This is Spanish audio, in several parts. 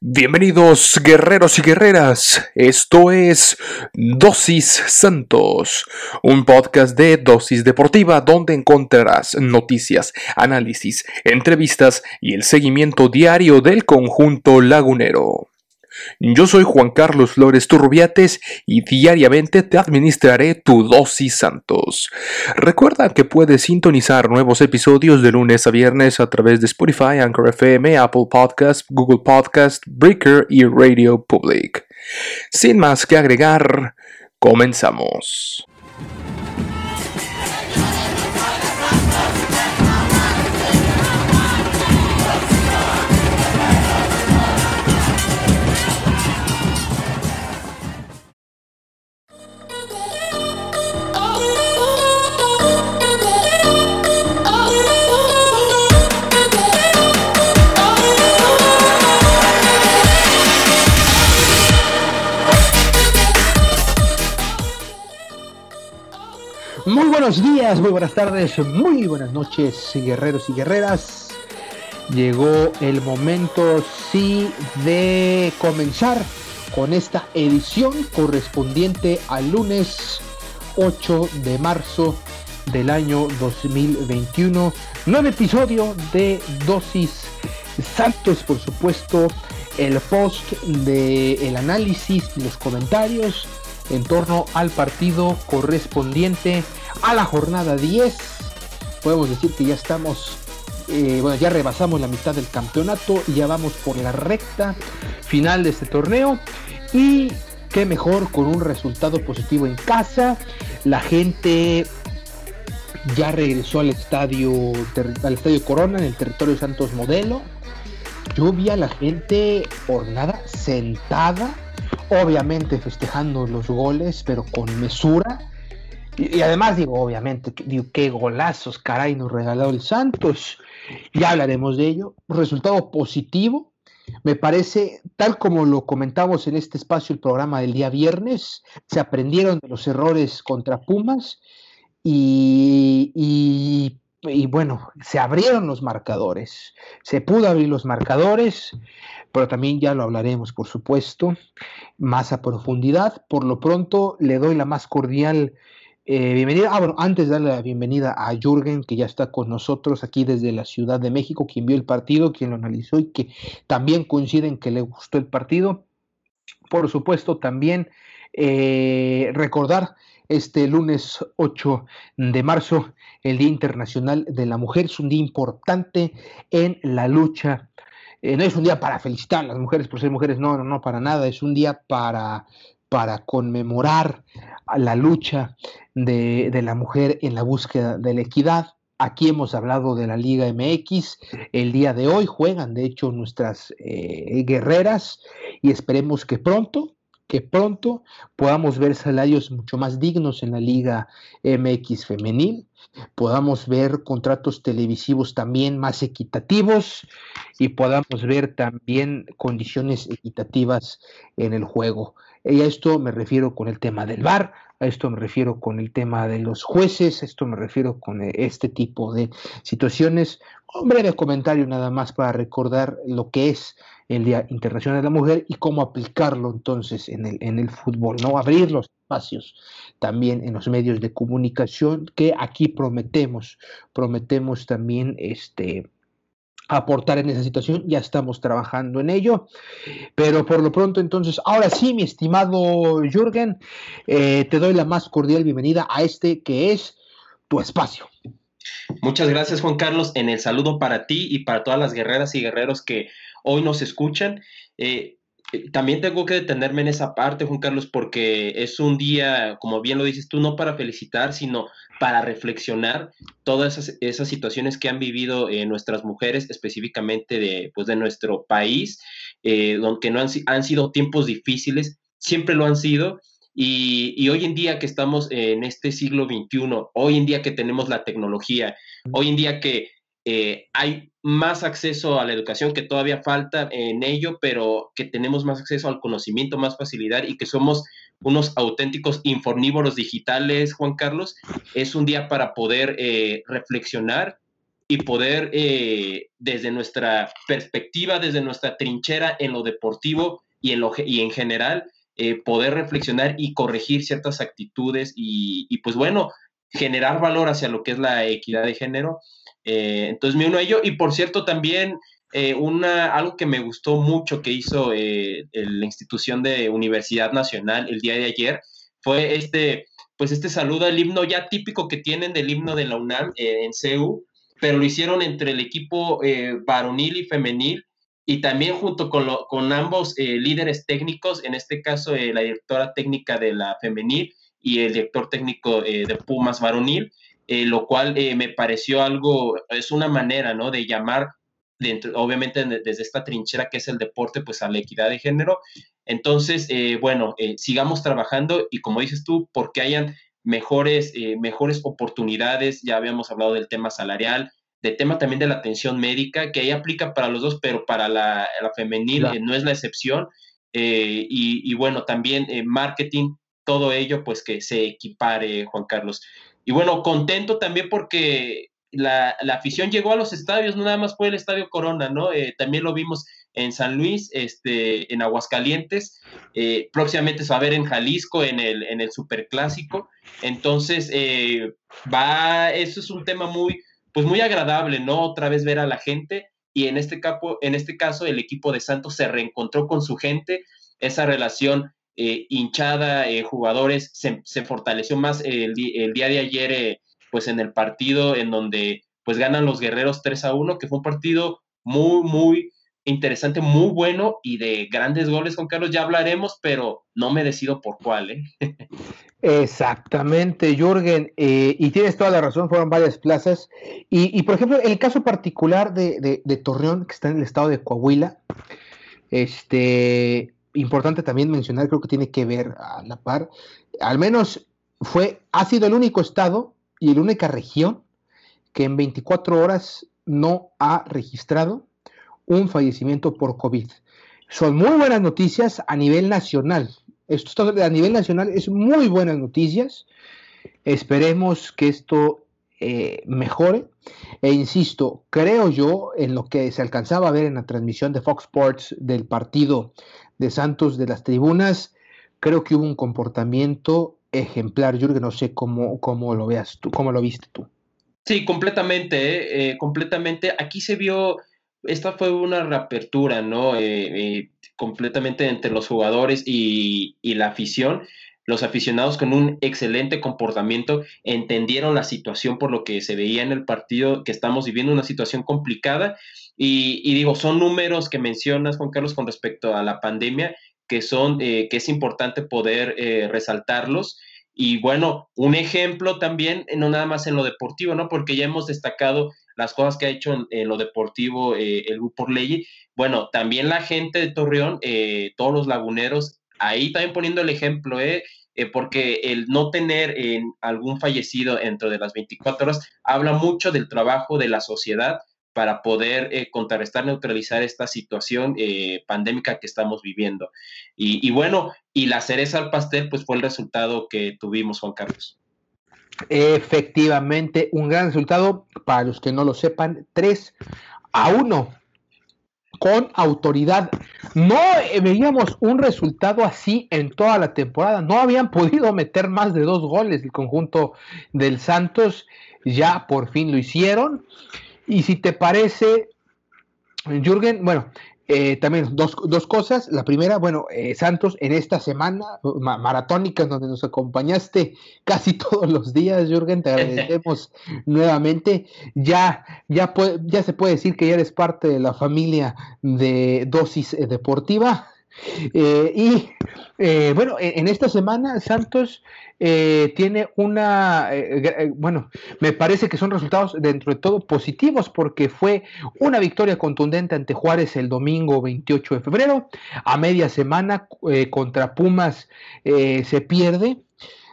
Bienvenidos guerreros y guerreras, esto es Dosis Santos, un podcast de Dosis Deportiva donde encontrarás noticias, análisis, entrevistas y el seguimiento diario del conjunto lagunero. Yo soy Juan Carlos Flores Turrubiates y diariamente te administraré tu dosis santos. Recuerda que puedes sintonizar nuevos episodios de lunes a viernes a través de Spotify, Anchor FM, Apple Podcast, Google Podcast, Breaker y Radio Public. Sin más que agregar, comenzamos. Muy buenos días, muy buenas tardes, muy buenas noches, guerreros y guerreras. Llegó el momento, sí, de comenzar con esta edición correspondiente al lunes 8 de marzo del año 2021. Nuevo episodio de Dosis Santos, por supuesto, el post de el análisis, los comentarios en torno al partido correspondiente a la jornada 10. Podemos decir que ya estamos, eh, bueno, ya rebasamos la mitad del campeonato y ya vamos por la recta final de este torneo. Y qué mejor con un resultado positivo en casa. La gente ya regresó al estadio, al estadio Corona en el territorio Santos Modelo. Yo vi a la gente por nada sentada obviamente festejando los goles, pero con mesura. Y, además digo, obviamente, qué golazos, caray, nos regaló el Santos. Ya hablaremos de ello. Resultado positivo. Me parece, tal como lo comentamos en este espacio, el programa del día viernes, se aprendieron de los errores contra Pumas y, y, y bueno, se abrieron los marcadores. Se pudo abrir los marcadores pero también ya lo hablaremos, por supuesto, más a profundidad. Por lo pronto, le doy la más cordial eh, bienvenida. Ah, bueno, antes de darle la bienvenida a Jürgen, que ya está con nosotros aquí desde la Ciudad de México, quien vio el partido, quien lo analizó y que también coincide en que le gustó el partido. Por supuesto, también eh, recordar este lunes 8 de marzo, el Día Internacional de la Mujer. Es un día importante en la lucha eh, no es un día para felicitar a las mujeres por ser mujeres, no, no, no, para nada, es un día para, para conmemorar la lucha de, la mujer en la búsqueda de la equidad. Aquí hemos hablado de la Liga MX. El día de hoy juegan, de hecho, nuestras eh, guerreras y esperemos que pronto, que pronto podamos ver salarios mucho más dignos en la Liga MX femenil podamos ver contratos televisivos también más equitativos y podamos ver también condiciones equitativas en el juego. Y a esto me refiero con el tema del VAR, a esto me refiero con el tema de los jueces, a esto me refiero con este tipo de situaciones. Un breve comentario nada más para recordar lo que es el Día Internacional de la Mujer y cómo aplicarlo entonces en el, en el fútbol, ¿no? Abrir los espacios también en los medios de comunicación que aquí prometemos, prometemos también este aportar en esa situación, ya estamos trabajando en ello, pero por lo pronto entonces, ahora sí, mi estimado Jürgen, eh, te doy la más cordial bienvenida a este que es tu espacio. Muchas gracias Juan Carlos, en el saludo para ti y para todas las guerreras y guerreros que hoy nos escuchan. Eh, también tengo que detenerme en esa parte, Juan Carlos, porque es un día, como bien lo dices tú, no para felicitar, sino para reflexionar todas esas, situaciones que han vivido eh, nuestras mujeres, específicamente de, pues, de nuestro país, eh, donde no han, han, sido tiempos difíciles, siempre lo han sido. Y, y, hoy en día que estamos en este siglo XXI, hoy en día que tenemos la tecnología, hoy en día que eh, hay más acceso a la educación, que todavía falta en ello, pero que tenemos más acceso al conocimiento, más facilidad y que somos unos auténticos infornívoros digitales, Juan Carlos. Es un día para poder eh, reflexionar y poder, eh, desde nuestra perspectiva, desde nuestra trinchera en lo deportivo y en, lo, y en general, poder reflexionar y corregir ciertas actitudes y, pues bueno, generar valor hacia lo que es la equidad de género. Eh, entonces me uno a ello y por cierto también una, algo que me gustó mucho que hizo la institución de Universidad Nacional el día de ayer fue este, pues este saludo al himno ya típico que tienen del himno de la UNAM en CEU, pero lo hicieron entre el equipo eh, varonil y femenil y también junto con, con ambos eh, líderes técnicos, en este caso eh, la directora técnica de la femenil y el director técnico de Pumas varonil, lo cual me pareció algo, es una manera, ¿no? De llamar, dentro, obviamente desde esta trinchera que es el deporte, pues a la equidad de género. Entonces, bueno, sigamos trabajando y como dices tú, porque hayan mejores, eh, mejores oportunidades, ya habíamos hablado del tema salarial, del tema también de la atención médica, que ahí aplica para los dos, pero para la, femenil no es la excepción. Eh, y, bueno, también eh, marketing, todo ello, pues que se equipare, Juan Carlos. Y bueno, contento también porque la, la, afición llegó a los estadios, no nada más fue el Estadio Corona, ¿no? también lo vimos en San Luis, este, en Aguascalientes, eh, próximamente se va a ver en Jalisco, en el, en el Superclásico. Entonces, eh, va, eso es un tema muy, pues muy agradable, ¿no? Otra vez ver a la gente y en este, capo, en este caso el equipo de Santos se reencontró con su gente, esa relación eh, hinchada, jugadores, se, fortaleció más el, día de ayer, pues en el partido en donde pues ganan los guerreros 3 a 1, que fue un partido muy, muy, interesante, muy bueno y de grandes goles, con Carlos, ya hablaremos, pero no me decido por cuál. ¿eh? Exactamente, Jürgen, eh, y tienes toda la razón, fueron varias plazas. Y, por ejemplo, el caso particular de, Torreón, que está en el estado de Coahuila, este, importante también mencionar, creo que tiene que ver a la par, al menos fue, ha sido el único estado y la única región que en 24 horas no ha registrado un fallecimiento por COVID. Son muy buenas noticias a nivel nacional. Esto a nivel nacional es muy buenas noticias. Esperemos que esto eh, mejore. E insisto, creo yo en lo que se alcanzaba a ver en la transmisión de Fox Sports del partido de Santos de las tribunas, creo que hubo un comportamiento ejemplar. Yo no sé cómo, cómo lo veas tú, cómo lo viste tú. Sí, completamente, eh, eh, completamente. Aquí se vio esta fue una reapertura, ¿no? Eh, completamente entre los jugadores y, la afición. Los aficionados con un excelente comportamiento entendieron la situación por lo que se veía en el partido, que estamos viviendo una situación complicada. Y, digo, son números que mencionas, Juan Carlos, con respecto a la pandemia, que son, eh, que es importante poder resaltarlos. Y bueno, un ejemplo también, no nada más en lo deportivo, ¿no? Porque ya hemos destacado las cosas que ha hecho en, lo deportivo eh, el grupo Ley. Bueno, también la gente de Torreón, eh, todos los laguneros, ahí también poniendo el ejemplo, eh, porque el no tener algún fallecido dentro de las 24 horas habla mucho del trabajo de la sociedad para poder contrarrestar, neutralizar esta situación pandémica que estamos viviendo. Y, y, bueno, y la cereza al pastel, pues fue el resultado que tuvimos, Juan Carlos. Efectivamente, un gran resultado, para los que no lo sepan, 3 a 1 con autoridad. No eh, veíamos un resultado así en toda la temporada. No habían podido meter más de dos goles el conjunto del Santos. Ya por fin lo hicieron. Y si te parece, Jürgen, bueno, eh, también dos, dos, cosas. La primera, bueno, eh, Santos en esta semana maratónica donde nos acompañaste casi todos los días, Jürgen, te agradecemos nuevamente. Ya, ya, ya se puede decir que ya eres parte de la familia de Dosis Deportiva. Eh, y eh, bueno, en, esta semana Santos eh, tiene una, bueno, me parece que son resultados dentro de todo positivos porque fue una victoria contundente ante Juárez el domingo 28 de febrero. A media semana contra Pumas se pierde,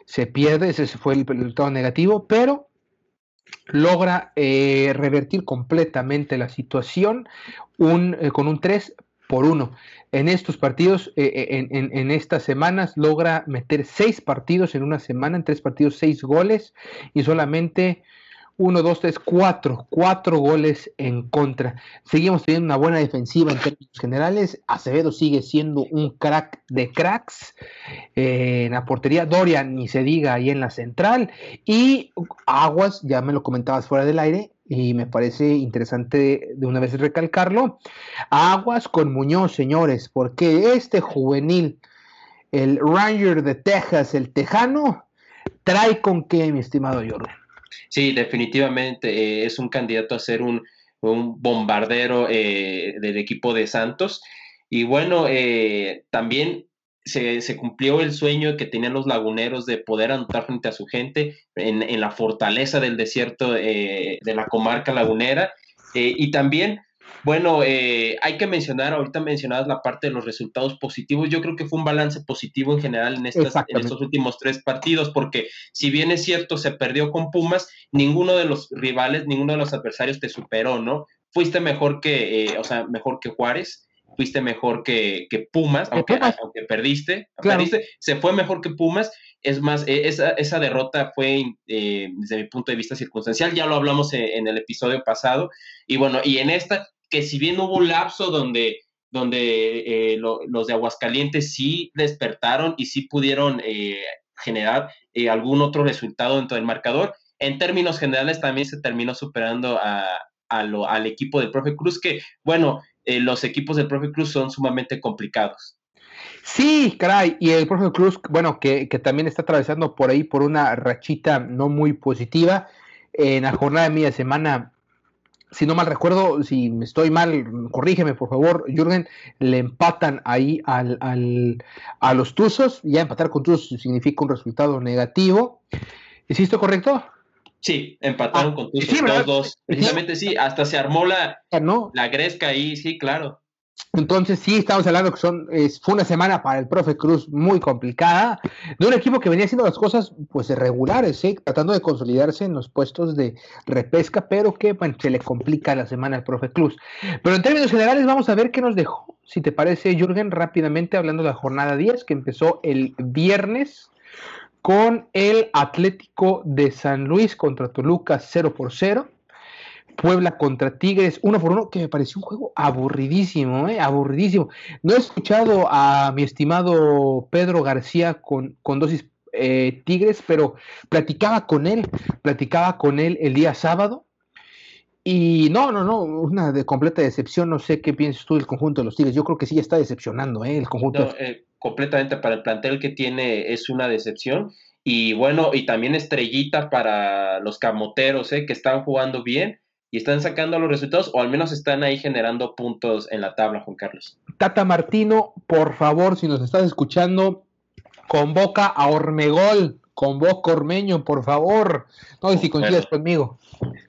se pierde, ese fue el resultado negativo, pero logra revertir completamente la situación con un 3 por 1 en estos partidos, eh, eh, en, estas semanas, logra meter seis partidos en una semana, en tres partidos, seis goles y solamente uno, dos, tres, cuatro, cuatro goles en contra. Seguimos teniendo una buena defensiva en términos generales. Acevedo sigue siendo un crack de cracks eh, en la portería. Dorian, ni se diga, ahí en la central. Y Aguas, ya me lo comentabas fuera del aire, y me parece interesante de una vez recalcarlo. Aguas con Muñoz, señores, porque este juvenil, el Ranger de Texas, el Tejano, trae con qué, mi estimado Jordan. Sí, definitivamente eh, es un candidato a ser un, bombardero eh, del equipo de Santos. Y bueno, eh, también se, cumplió el sueño que tenían los laguneros de poder anotar frente a su gente en, la fortaleza del desierto de la comarca lagunera. y también bueno, eh, hay que mencionar, ahorita mencionadas la parte de los resultados positivos. Yo creo que fue un balance positivo en general en, estas, en estos últimos tres partidos, porque si bien es cierto, se perdió con Pumas, ninguno de los rivales, ninguno de los adversarios te superó, ¿no? Fuiste mejor que, eh, o sea, mejor que Juárez, fuiste mejor que, Pumas, aunque, aunque perdiste, perdiste, se fue mejor que Pumas. Es más, e, esa, esa derrota fue, eh, desde mi punto de vista, circunstancial. Ya lo hablamos en, en, el episodio pasado. Y bueno, y en esta que si bien hubo un lapso donde, donde eh, los de Aguascalientes sí despertaron y sí pudieron eh, generar eh, algún otro resultado dentro del marcador, en términos generales también se terminó superando a, al equipo del profe Cruz, que bueno, los equipos del profe Cruz son sumamente complicados. Sí, caray, y el profe Cruz, bueno, que, que, también está atravesando por ahí por una rachita no muy positiva. En la jornada de media semana si no mal recuerdo, si estoy mal, corrígeme por favor, Jürgen, le empatan ahí al, al, a los Tuzos, ya empatar con Tuzos significa un resultado negativo. ¿Hiciste correcto? Sí, empataron ah, con Tuzos 2-2. Precisamente sí, hasta se armó la, ¿no? la gresca ahí, sí, claro. Entonces sí, estamos hablando que son, fue una semana para el profe Cruz muy complicada, de un equipo que venía haciendo las cosas pues regulares, ¿eh? tratando de consolidarse en los puestos de repesca, pero que se le complica la semana al profe Cruz. Pero en términos generales vamos a ver qué nos dejó, si te parece Jürgen, rápidamente hablando de la jornada 10 que empezó el viernes con el Atlético de San Luis contra Toluca 0 por 0. Puebla contra Tigres, uno por uno, que me pareció un juego aburridísimo, ¿eh? aburridísimo. No he escuchado a mi estimado Pedro García con, con dosis eh, Tigres, pero platicaba con él, platicaba con él el día sábado. Y no, no, no, una de completa decepción. No sé qué piensas tú del conjunto de los Tigres. Yo creo que sí está decepcionando, ¿eh? El conjunto. Eh, completamente para el plantel que tiene es una decepción. Y bueno, y también estrellita para los camoteros, ¿eh? Que están jugando bien y están sacando los resultados o al menos están ahí generando puntos en la tabla, Juan Carlos. Tata Martino, por favor, si nos estás escuchando, convoca a Ormegol, convoca a Ormeño, por favor. No sé si coincides conmigo.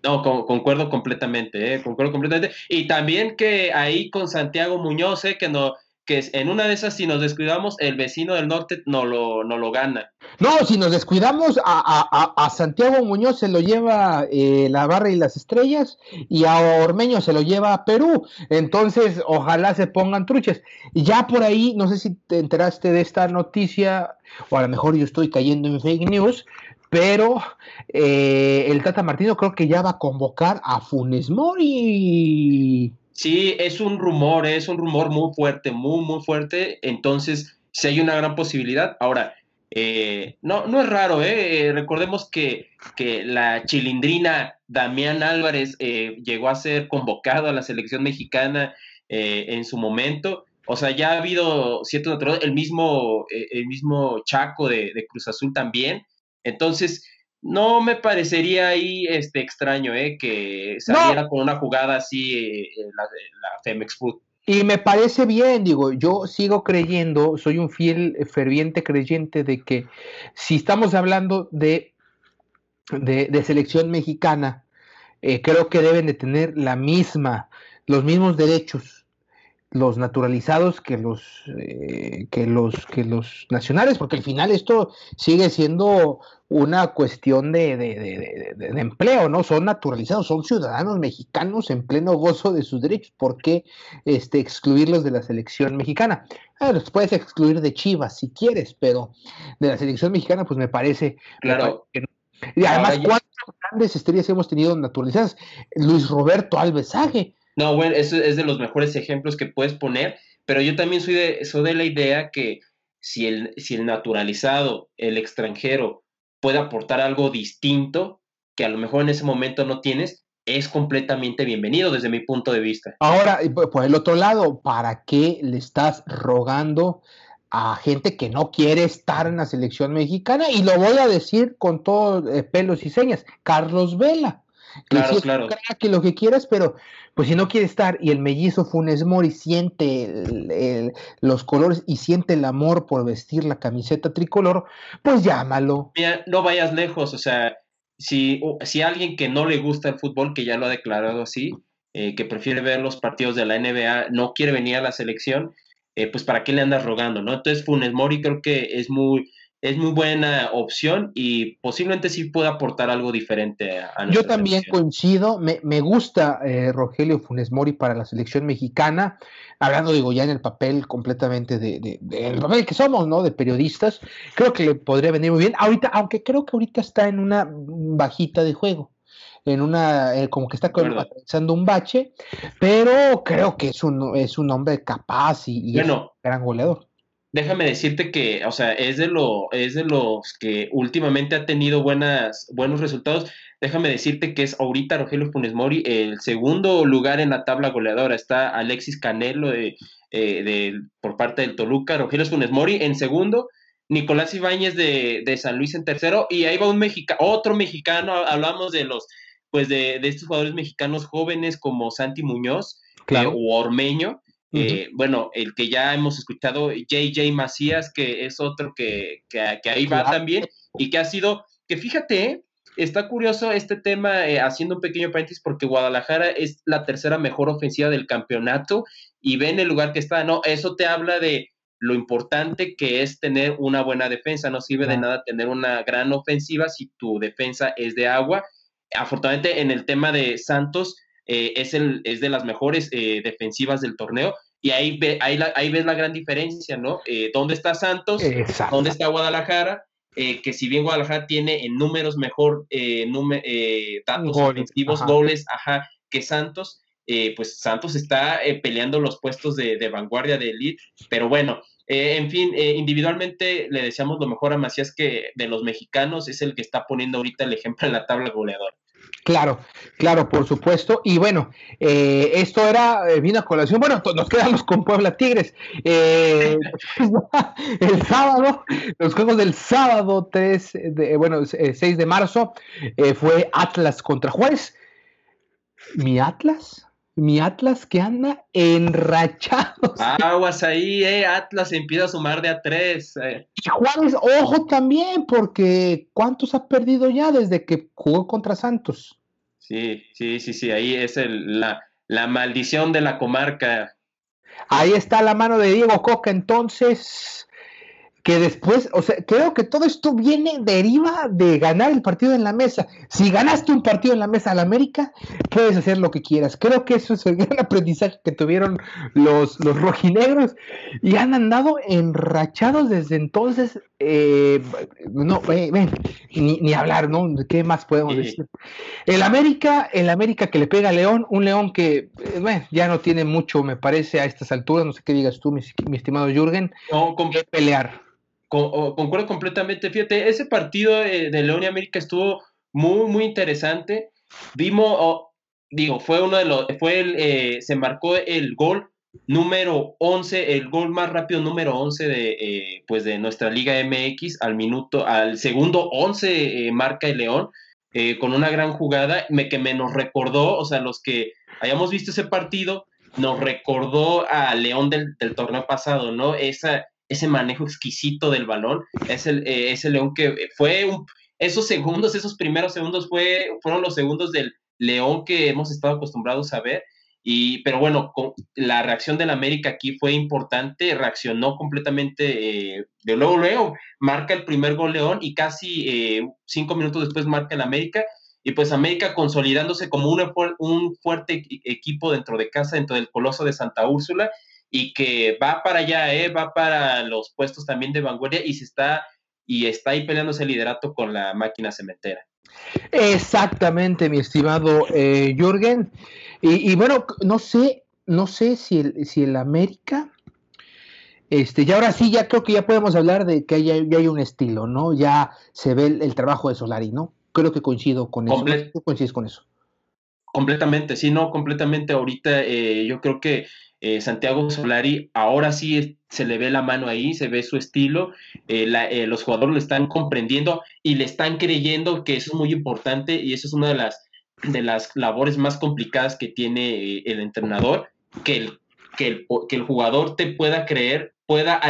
No, concuerdo completamente, eh, concuerdo completamente. Y también que ahí con Santiago Muñoz, eh, que no, que en una de esas, si nos descuidamos, el vecino del norte no lo, no lo gana. No, si nos descuidamos, a, Santiago Muñoz se lo lleva eh, la barra y las estrellas, y a Ormeño se lo lleva a Perú. Entonces, ojalá se pongan truches. Ya por ahí, no sé si te enteraste de esta noticia, o a lo mejor yo estoy cayendo en fake news, pero eh, el Tata Martino creo que ya va a convocar a Funes Mori. Sí, es un rumor, es un rumor muy fuerte, muy, muy fuerte. Entonces, si hay una gran posibilidad. Ahora, eh, no, no es raro, ¿eh? Recordemos que, que la chilindrina Damián Álvarez eh, llegó a ser convocado a la selección mexicana eh, en su momento. O sea, ya ha habido cierto el mismo, el mismo Chaco de, de Cruz Azul también. Entonces, no me parecería ahí este extraño ¿eh? que saliera con una jugada así eh, la, la, Femex Food. Y me parece bien, digo, yo sigo creyendo, soy un fiel, eh, ferviente creyente de que si estamos hablando de, de, selección mexicana, eh, creo que deben de tener la misma, los mismos derechos los naturalizados que los eh, que los que los nacionales porque al final esto sigue siendo una cuestión de, de, de, empleo no son naturalizados son ciudadanos mexicanos en pleno gozo de sus derechos ¿por qué este excluirlos de la selección mexicana? Ah, los puedes excluir de Chivas si quieres pero de la selección mexicana pues me parece claro que Y además, ¿cuántas grandes estrellas hemos tenido naturalizadas? Luis Roberto Alves No, bueno, eso es de los mejores ejemplos que puedes poner, pero yo también soy de, soy de la idea que si el, si el naturalizado, el extranjero, puede aportar algo distinto que a lo mejor en ese momento no tienes, es completamente bienvenido desde mi punto de vista. Ahora, por el otro lado, ¿para qué le estás rogando a gente que no quiere estar en la selección mexicana? Y lo voy a decir con todos eh, pelos y señas, Carlos Vela. Claro, claro. Que lo que quieras, pero pues si no quiere estar y el mellizo Funes Mori siente los colores y siente el amor por vestir la camiseta tricolor, pues llámalo. Mira, no vayas lejos, o sea, si, si alguien que no le gusta el fútbol, que ya lo ha declarado así, eh, que prefiere ver los partidos de la NBA, no quiere venir a la selección, eh, pues para qué le andas rogando, ¿no? Entonces Funes Mori creo que es muy, es muy buena opción y posiblemente sí pueda aportar algo diferente a, Yo también coincido, me, me gusta eh, Rogelio Funes Mori para la selección mexicana, hablando digo ya en el papel completamente de, de, el papel que somos, ¿no? De periodistas, creo que le podría venir muy bien. Ahorita, aunque creo que ahorita está en una bajita de juego en una, eh, como que está atravesando un bache, pero creo que es un, es un hombre capaz y, y bueno, gran goleador déjame decirte que, o sea, es de, lo, es de los que últimamente ha tenido buenas, buenos resultados. Déjame decirte que es ahorita Rogelio Funes Mori el segundo lugar en la tabla goleadora. Está Alexis Canelo de, eh, por parte del Toluca, Rogelio Funes Mori en segundo, Nicolás Ibáñez de, San Luis en tercero, y ahí va un mexicano, otro mexicano, hablamos de los, pues de, estos jugadores mexicanos jóvenes como Santi Muñoz claro. Eh, o Ormeño, eh, bueno, el que ya hemos escuchado, JJ Macías, que es otro que, ahí va también, y que ha sido, que fíjate, está curioso este tema, eh, haciendo un pequeño paréntesis, porque Guadalajara es la tercera mejor ofensiva del campeonato y ven el lugar que está, ¿no? Eso te habla de lo importante que es tener una buena defensa, no sirve de nada tener una gran ofensiva si tu defensa es de agua. Afortunadamente en el tema de Santos, eh, es, el, es de las mejores defensivas del torneo y ahí, ve, ahí, ahí ves la gran diferencia, ¿no? Eh, ¿Dónde está Santos? ¿Dónde está Guadalajara? Eh, que si bien Guadalajara tiene en números mejor eh, eh datos ofensivos, goles, ajá, que Santos, pues Santos está peleando los puestos de, de, vanguardia de elite, pero bueno, en fin, individualmente le deseamos lo mejor a Macías que de los mexicanos es el que está poniendo ahorita el ejemplo en la tabla goleadora. Claro, claro, por supuesto. Y bueno, eh, esto era, eh, vino a colación. Bueno, nos quedamos con Puebla Tigres. Eh, el sábado, los juegos del sábado 3, de, bueno, 6 de marzo, fue Atlas contra Juárez. ¿Mi Atlas? Mi Atlas que anda enrachado. Aguas ahí, eh. Atlas empieza a sumar de a tres. Y Juárez, ojo también, porque ¿cuántos ha perdido ya desde que jugó contra Santos? Sí, sí, sí, sí, ahí es el, la, la maldición de la comarca. Ahí está la mano de Diego Coca, entonces que después, o sea, creo que todo esto viene, deriva de ganar el partido en la mesa. Si ganaste un partido en la mesa al América, puedes hacer lo que quieras. Creo que eso es el gran aprendizaje que tuvieron los, los rojinegros y han andado enrachados desde entonces. Eh, no, eh, ven, ni, ni, hablar, ¿no? ¿Qué más podemos decir? El América, el América que le pega a León, un León que, eh, bueno, ya no tiene mucho, me parece, a estas alturas, no sé qué digas tú, mi, mi estimado Jürgen, no, con... pelear concuerdo completamente. Fíjate, ese partido de León y América estuvo muy, muy interesante. Vimos, digo, fue uno de los, fue el, eh, se marcó el gol número 11, el gol más rápido número 11 de, eh, pues de nuestra Liga MX al minuto, al segundo 11 eh, marca el León, con una gran jugada que me nos recordó, o sea, los que hayamos visto ese partido, nos recordó a León del, del torneo pasado, ¿no? Esa, ese manejo exquisito del balón, eh, ese León que fue esos segundos, esos primeros segundos fue, fueron los segundos del León que hemos estado acostumbrados a ver. Y, pero bueno, con, la reacción del América aquí fue importante, reaccionó completamente eh, de luego, luego, marca el primer gol León y casi eh, cinco minutos después marca el América. Y pues América consolidándose como un, un fuerte equipo dentro de casa, dentro del Coloso de Santa Úrsula y que va para allá, ¿eh? va para los puestos también de vanguardia y se está y está ahí peleando ese liderato con la máquina cementera. Exactamente, mi estimado eh, Jürgen. Y, bueno, no sé, no sé si el, si el América, este, ya ahora sí, ya creo que ya podemos hablar de que ya, hay un estilo, ¿no? Ya se ve el, trabajo de Solari, ¿no? Creo que coincido con eso. ¿Tú coincides con eso? Completamente, sí, no, completamente. Ahorita eh, yo creo que eh, Santiago Solari ahora sí se le ve la mano ahí, se ve su estilo, eh, eh, los jugadores lo están comprendiendo y le están creyendo que eso es muy importante y eso es una de las, de las labores más complicadas que tiene el entrenador, que el, que el, que el jugador te pueda creer, pueda,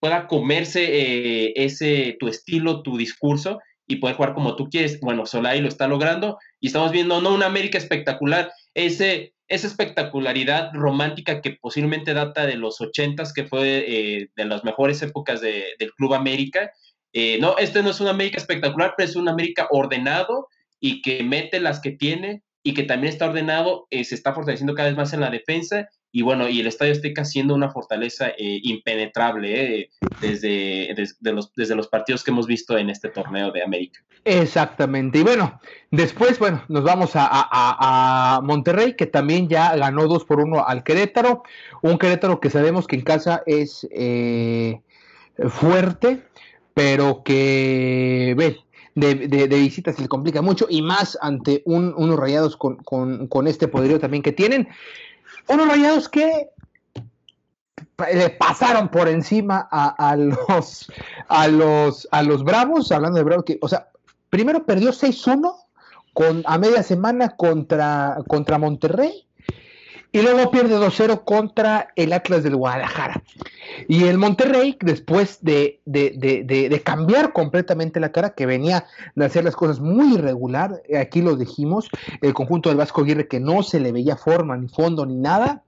pueda comerse ese, tu estilo, tu discurso y poder jugar como tú quieres. Bueno, Solari lo está logrando y estamos viendo, no una América espectacular, ese esa espectacularidad romántica que posiblemente data de los ochentas, que fue eh, de las mejores épocas del Club América. Eh, no, este no es una América espectacular, pero es un América ordenado y que mete las que tiene y que también está ordenado, eh, se está fortaleciendo cada vez más en la defensa y bueno, y el Estadio Azteca siendo una fortaleza eh, impenetrable eh, desde, los, desde los partidos que hemos visto en este torneo de América. Exactamente. Y bueno, después, bueno, nos vamos a, Monterrey, que también ya ganó 2 por 1 al Querétaro. Un Querétaro que sabemos que en casa es eh, fuerte, pero que, ve, de, de, de, visita se le complica mucho y más ante unos rayados con, con, con, este poderío también que tienen. Unos rayados que le pasaron por encima a, los a los a los Bravos, hablando de Bravos que, o sea, primero perdió 6-1 con a media semana contra contra Monterrey y luego pierde 2-0 contra el Atlas del Guadalajara. Y el Monterrey, después de, de, cambiar completamente la cara, que venía de hacer las cosas muy irregular, aquí lo dijimos, el conjunto del Vasco Aguirre que no se le veía forma, ni fondo, ni nada,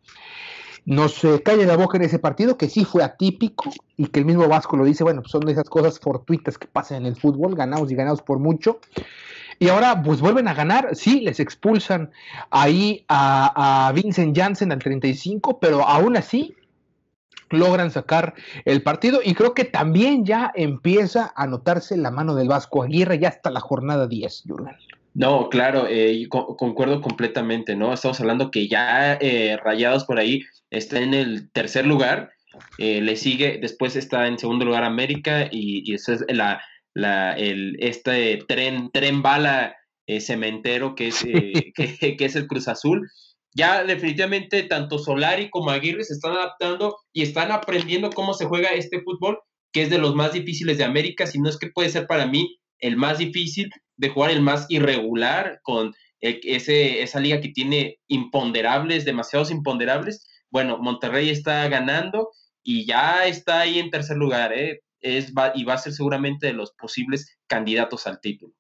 nos eh, cae la boca en ese partido, que sí fue atípico, y que el mismo Vasco lo dice, bueno, pues son esas cosas fortuitas que pasan en el fútbol, ganamos y ganamos por mucho. Y ahora pues vuelven a ganar, sí, les expulsan ahí a, Vincent Janssen al 35, pero aún así logran sacar el partido y creo que también ya empieza a notarse la mano del Vasco Aguirre ya hasta la jornada 10, Jurgen. No, claro, eh, concuerdo completamente, ¿no? Estamos hablando que ya eh, Rayados por ahí está en el tercer lugar, eh, le sigue, después está en segundo lugar América y, y eso es la, la, el, este tren, tren bala eh, cementero que es, eh, que, es el Cruz Azul. Ya definitivamente tanto Solari como Aguirre se están adaptando y están aprendiendo cómo se juega este fútbol, que es de los más difíciles de América, si no es que puede ser para mí el más difícil de jugar, el más irregular, con ese, esa liga que tiene imponderables, demasiados imponderables. Bueno, Monterrey está ganando y ya está ahí en tercer lugar, ¿eh? Es, va, y va a ser seguramente de los posibles candidatos al título.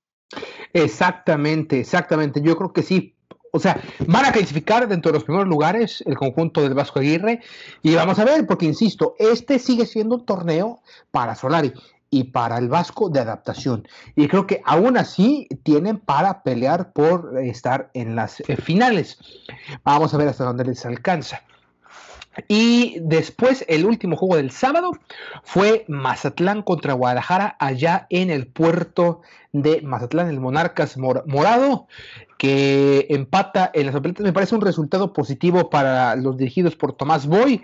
Exactamente, exactamente. Yo creo que sí. O sea, van a clasificar dentro de los primeros lugares el conjunto del Vasco Aguirre y vamos a ver, porque insisto, este sigue siendo un torneo para Solari y para el Vasco de adaptación. Y creo que aún así tienen para pelear por estar en las eh, finales. Vamos a ver hasta dónde les alcanza. Y después el último juego del sábado fue Mazatlán contra Guadalajara allá en el puerto de Mazatlán, el Monarcas Morado, que empata en las papeletas. Me parece un resultado positivo para los dirigidos por Tomás Boy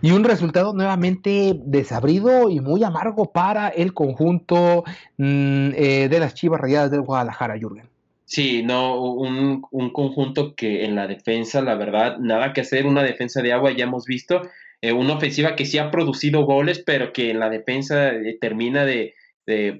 y un resultado nuevamente desabrido y muy amargo para el conjunto mm, eh, de las Chivas Rayadas del Guadalajara, Jürgen. Sí, no, un, conjunto que en la defensa, la verdad, nada que hacer, una defensa de agua ya hemos visto, eh, una ofensiva que sí ha producido goles, pero que en la defensa eh, termina de,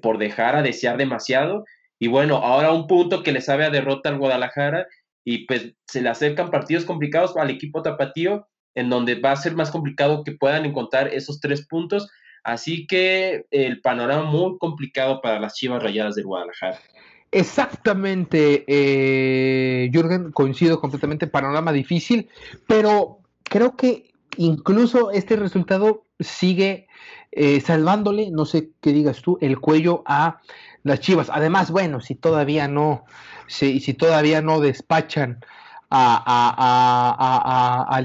por dejar a desear demasiado. Y bueno, ahora un punto que le sabe a derrota al Guadalajara y pues se le acercan partidos complicados al equipo tapatío, en donde va a ser más complicado que puedan encontrar esos tres puntos. Así que el panorama muy complicado para las Chivas Rayadas del Guadalajara. Exactamente, eh, Jürgen, coincido completamente, panorama difícil, pero creo que incluso este resultado sigue eh, salvándole, no sé qué digas tú, el cuello a las Chivas. Además, bueno, si todavía no, si, si todavía no despachan al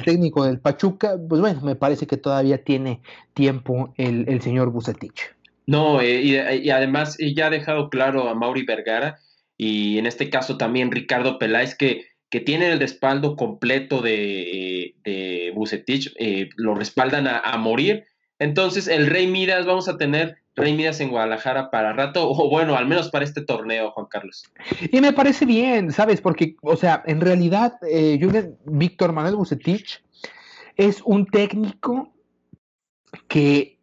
técnico del Pachuca, pues bueno, me parece que todavía tiene tiempo el, el señor Bucetich. No, eh, y, además ya ha dejado claro a Mauri Vergara y en este caso también Ricardo Peláez que, que tienen el respaldo completo de, de Bucetich, eh, lo respaldan a, a, morir. Entonces el Rey Midas, vamos a tener Rey Midas en Guadalajara para rato, o bueno, al menos para este torneo, Juan Carlos. Y me parece bien, ¿sabes? Porque, o sea, en realidad, eh, Víctor Manuel Bucetich es un técnico que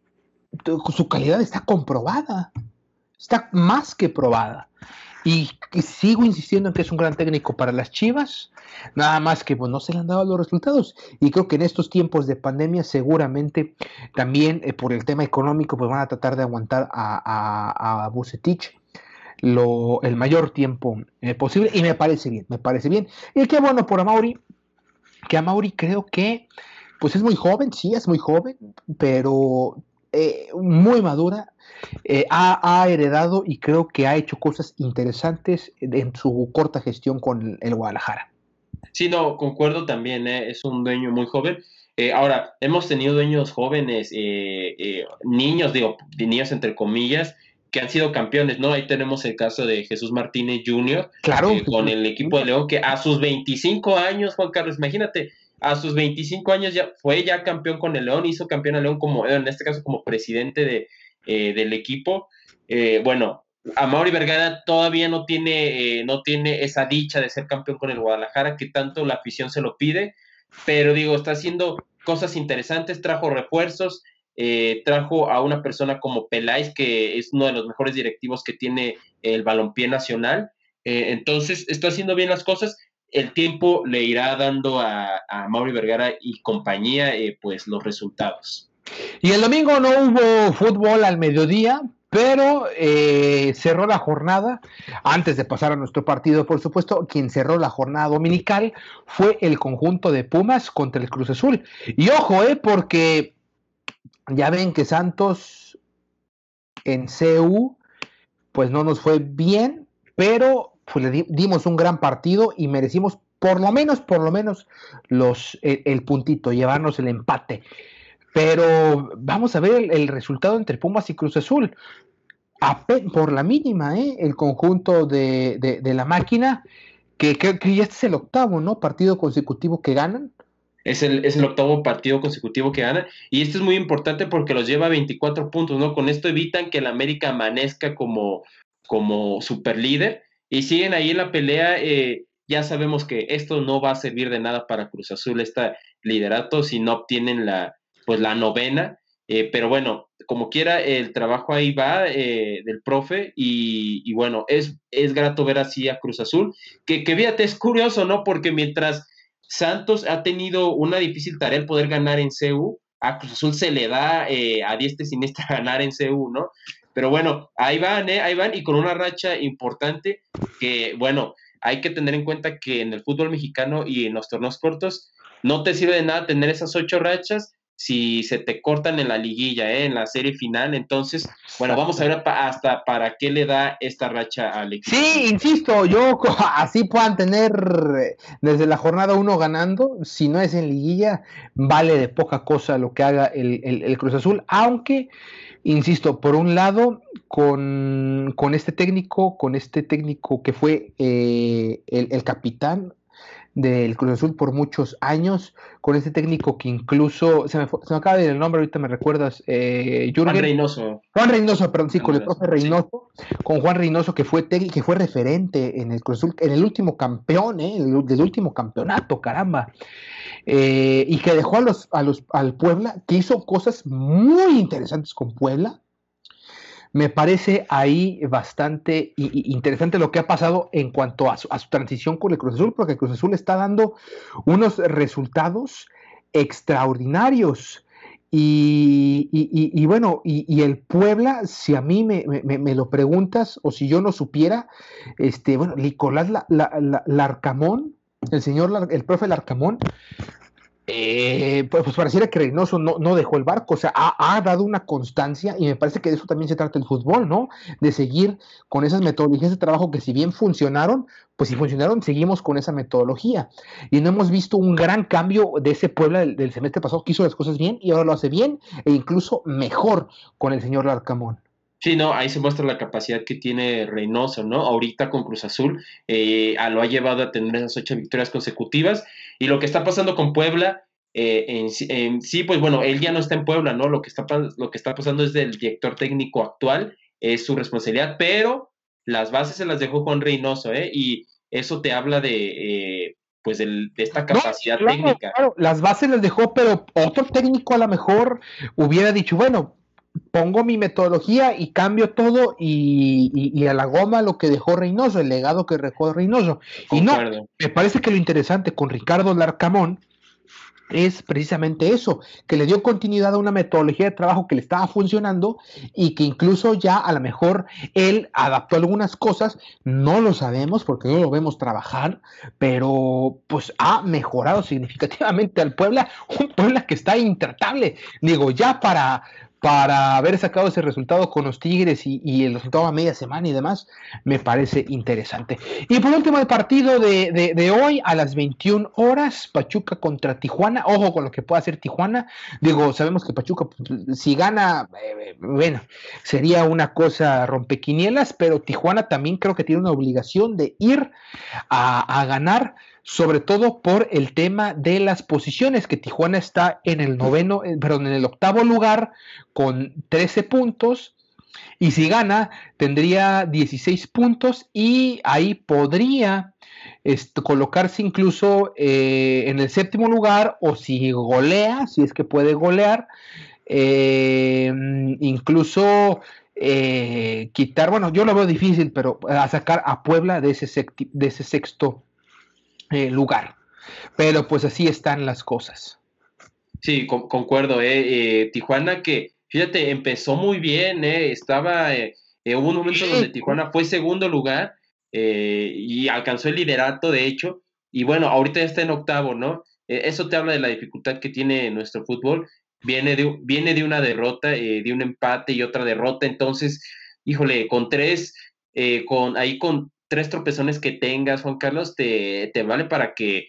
su calidad está comprobada, está más que probada. Y, sigo insistiendo en que es un gran técnico para las Chivas, nada más que pues, no se le han dado los resultados. Y creo que en estos tiempos de pandemia seguramente también eh, por el tema económico pues van a tratar de aguantar a, a, Bucetich lo, el mayor tiempo eh, posible y me parece bien, me parece bien. Y qué bueno por Amauri, que Amauri creo que pues es muy joven, sí, es muy joven, pero eh, muy madura, eh, ha, heredado y creo que ha hecho cosas interesantes en su corta gestión con el Guadalajara. Sí, no, concuerdo también, eh, es un dueño muy joven. ahora, hemos tenido dueños jóvenes, niños, digo, niños entre comillas, que han sido campeones, ¿no? Ahí tenemos el caso de Jesús Martínez Jr. Claro. con el equipo de León, que a sus 25 años, Juan Carlos, imagínate, a sus 25 años ya fue ya campeón con el León, hizo campeón a León como, en este caso como presidente de, eh, del equipo. Eh, bueno, a Mauri Vergara todavía no tiene, eh, no tiene esa dicha de ser campeón con el Guadalajara, que tanto la afición se lo pide, pero digo, está haciendo cosas interesantes, trajo refuerzos, trajo a una persona como Peláez, que es uno de los mejores directivos que tiene el balompié nacional, entonces está haciendo bien las cosas el tiempo le irá dando a, Mauri Vergara y compañía eh, pues los resultados. Y el domingo no hubo fútbol al mediodía, pero eh, cerró la jornada, antes de pasar a nuestro partido, por supuesto, quien cerró la jornada dominical fue el conjunto de Pumas contra el Cruz Azul. Y ojo, eh, porque ya ven que Santos en CU, pues no nos fue bien, pero pues le dimos un gran partido y merecimos por lo menos, por lo menos los, el, puntito, llevarnos el empate. Pero vamos a ver el, resultado entre Pumas y Cruz Azul. por la mínima, ¿eh? el conjunto de, la máquina, que creo que ya este es el octavo, ¿no? Partido consecutivo que ganan. Es el, es el octavo partido consecutivo que ganan. Y esto es muy importante porque los lleva a 24 puntos, ¿no? Con esto evitan que el América amanezca como, como super líder y siguen ahí en la pelea. Eh, ya sabemos que esto no va a servir de nada para Cruz Azul, este liderato, si no obtienen la, pues, la novena. Eh, pero bueno, como quiera, el trabajo ahí va eh, del profe y, bueno, es, es grato ver así a Cruz Azul, que, que fíjate, es curioso, ¿no? Porque mientras Santos ha tenido una difícil tarea el poder ganar en CU, a Cruz Azul se le da a diestra y siniestra ganar en CU, ¿no? Pero bueno, ahí van, ¿eh? ahí van y con una racha importante que, bueno, hay que tener en cuenta que en el fútbol mexicano y en los torneos cortos no te sirve de nada tener esas ocho rachas si se te cortan en la liguilla, ¿eh? en la serie final. Entonces, bueno, vamos a ver hasta para qué le da esta racha al equipo. Sí, insisto, yo así puedan tener desde la jornada uno ganando, si no es en liguilla, vale de poca cosa lo que haga el, el Cruz Azul, aunque insisto, por un lado, con, este técnico, con este técnico que fue eh, el, capitán del Cruz Azul por muchos años, con este técnico que incluso, se me, se me acaba de ir el nombre, ahorita me recuerdas, eh, Juan Reynoso. Juan Reynoso, perdón, sí, con el profe Reynoso, con Juan Reynoso que fue que fue referente en el Cruz Azul, en el último campeón, eh, del último campeonato, caramba. Eh, y que dejó a los, a los, al Puebla, que hizo cosas muy interesantes con Puebla. Me parece ahí bastante interesante lo que ha pasado en cuanto a su, transición con el Cruz Azul, porque el Cruz Azul está dando unos resultados extraordinarios. Y, bueno, y, el Puebla, si a mí me, lo preguntas o si yo no supiera, este, bueno, Nicolás Larcamón, el señor, el profe Larcamón, eh, pues, pues, pareciera que Reynoso no, no, dejó el barco, o sea, ha, dado una constancia y me parece que de eso también se trata el fútbol, ¿no? De seguir con esas metodologías de trabajo que si bien funcionaron, pues si funcionaron, seguimos con esa metodología. Y no hemos visto un gran cambio de ese Puebla del, semestre pasado que hizo las cosas bien y ahora lo hace bien e incluso mejor con el señor Larcamón. Sí, no, ahí se muestra la capacidad que tiene Reynoso, ¿no? Ahorita con Cruz Azul eh, lo ha llevado a tener esas ocho victorias consecutivas. Y lo que está pasando con Puebla, eh, en, sí, pues bueno, él ya no está en Puebla, ¿no? Lo que está, lo que está pasando es del director técnico actual, es su responsabilidad, pero las bases se las dejó Juan Reynoso, ¿eh? Y eso te habla de, eh, pues, de esta capacidad técnica. Claro, las bases las dejó, pero otro técnico a lo mejor hubiera dicho, bueno, pongo mi metodología y cambio todo y, a la goma lo que dejó Reynoso, el legado que dejó Reynoso. Y no, me parece que lo interesante con Ricardo Larcamón es precisamente eso, que le dio continuidad a una metodología de trabajo que le estaba funcionando y que incluso ya a lo mejor él adaptó algunas cosas, no lo sabemos porque no lo vemos trabajar, pero pues ha mejorado significativamente al Puebla, un Puebla que está intratable. Digo, ya para, para haber sacado ese resultado con los Tigres y, el resultado a media semana y demás, me parece interesante. Y por último, el partido de, hoy a las 21 horas, Pachuca contra Tijuana. Ojo con lo que pueda hacer Tijuana. Digo, sabemos que Pachuca, pues, si gana, eh, bueno, sería una cosa rompequinielas, pero Tijuana también creo que tiene una obligación de ir a, a ganar sobre todo por el tema de las posiciones, que Tijuana está en el noveno, eh, perdón, en el octavo lugar con 13 puntos. Y si gana, tendría 16 puntos y ahí podría colocarse incluso eh, en el séptimo lugar o si golea, si es que puede golear, eh, incluso quitar, bueno, yo lo veo difícil, pero a sacar a Puebla de ese, de ese sexto eh, lugar. Pero pues así están las cosas. Sí, concuerdo. Eh, eh, Tijuana que, fíjate, empezó muy bien, eh, estaba, hubo un momento donde Tijuana fue segundo lugar y alcanzó el liderato, de hecho, y bueno, ahorita ya está en octavo, ¿no? eso te habla de la dificultad que tiene nuestro fútbol. Viene de, viene de una derrota, de un empate y otra derrota, entonces, híjole, con tres, con ahí con tres tropezones que tengas, Juan Carlos, te, vale para que,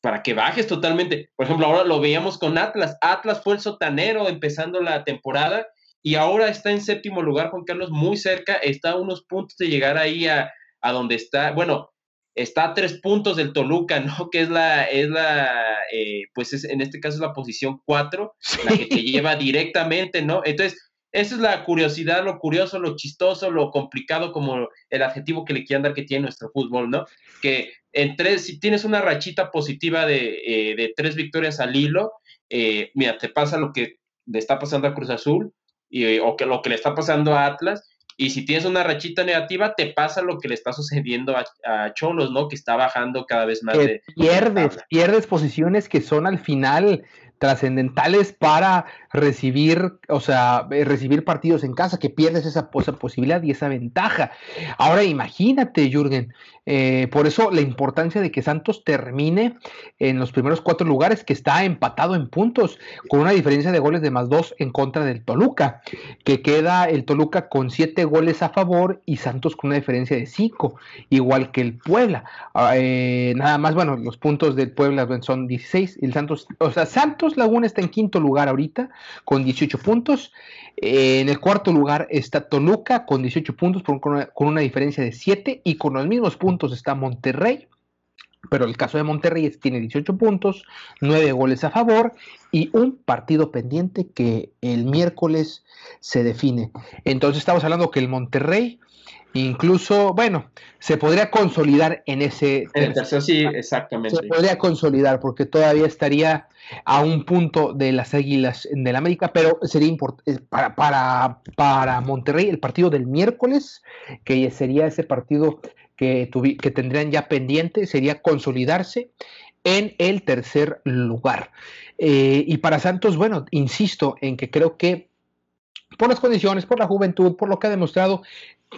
para que bajes totalmente. Por ejemplo, ahora lo veíamos con Atlas. Atlas fue el sotanero empezando la temporada y ahora está en séptimo lugar, Juan Carlos, muy cerca, está a unos puntos de llegar ahí a, donde está, bueno, está a tres puntos del Toluca, ¿no? Que es la, es la, eh, pues es, en este caso es la posición cuatro, la que te lleva directamente, ¿no? Entonces, esa es la curiosidad, lo curioso, lo chistoso, lo complicado, como el adjetivo que le quieran dar que tiene nuestro fútbol, ¿no? Que en tres, si tienes una rachita positiva de, eh, tres victorias al hilo, eh, mira, te pasa lo que le está pasando a Cruz Azul y, o que lo que le está pasando a Atlas. Y si tienes una rachita negativa, te pasa lo que le está sucediendo a, Cholos, ¿no? Que está bajando cada vez más. de, pierdes, pierdes posiciones que son al final trascendentales para recibir, o sea, eh, recibir partidos en casa, que pierdes esa, posibilidad y esa ventaja. Ahora imagínate, Jürgen, eh, por eso la importancia de que Santos termine en los primeros cuatro lugares, que está empatado en puntos, con una diferencia de goles de más dos en contra del Toluca, que queda el Toluca con siete goles a favor y Santos con una diferencia de cinco, igual que el Puebla. Ah, eh, nada más, bueno, los puntos del Puebla son 16, el Santos, o sea, Santos Laguna está en quinto lugar ahorita con 18 puntos. Eh, en el cuarto lugar está Toluca con 18 puntos, con una, diferencia de 7. Y con los mismos puntos está Monterrey. Pero el caso de Monterrey tiene 18 puntos, 9 goles a favor y un partido pendiente que el miércoles se define. Entonces estamos hablando que el Monterrey Incluso, bueno, se podría consolidar en ese... En el tercer, sí, exactamente. Se podría consolidar porque todavía estaría a un punto de las Águilas del América, pero sería importante eh, para, para, para Monterrey el partido del miércoles, que sería ese partido que, que tendrían ya pendiente, sería consolidarse en el tercer lugar. Eh, y para Santos, bueno, insisto en que creo que por las condiciones, por la juventud, por lo que ha demostrado,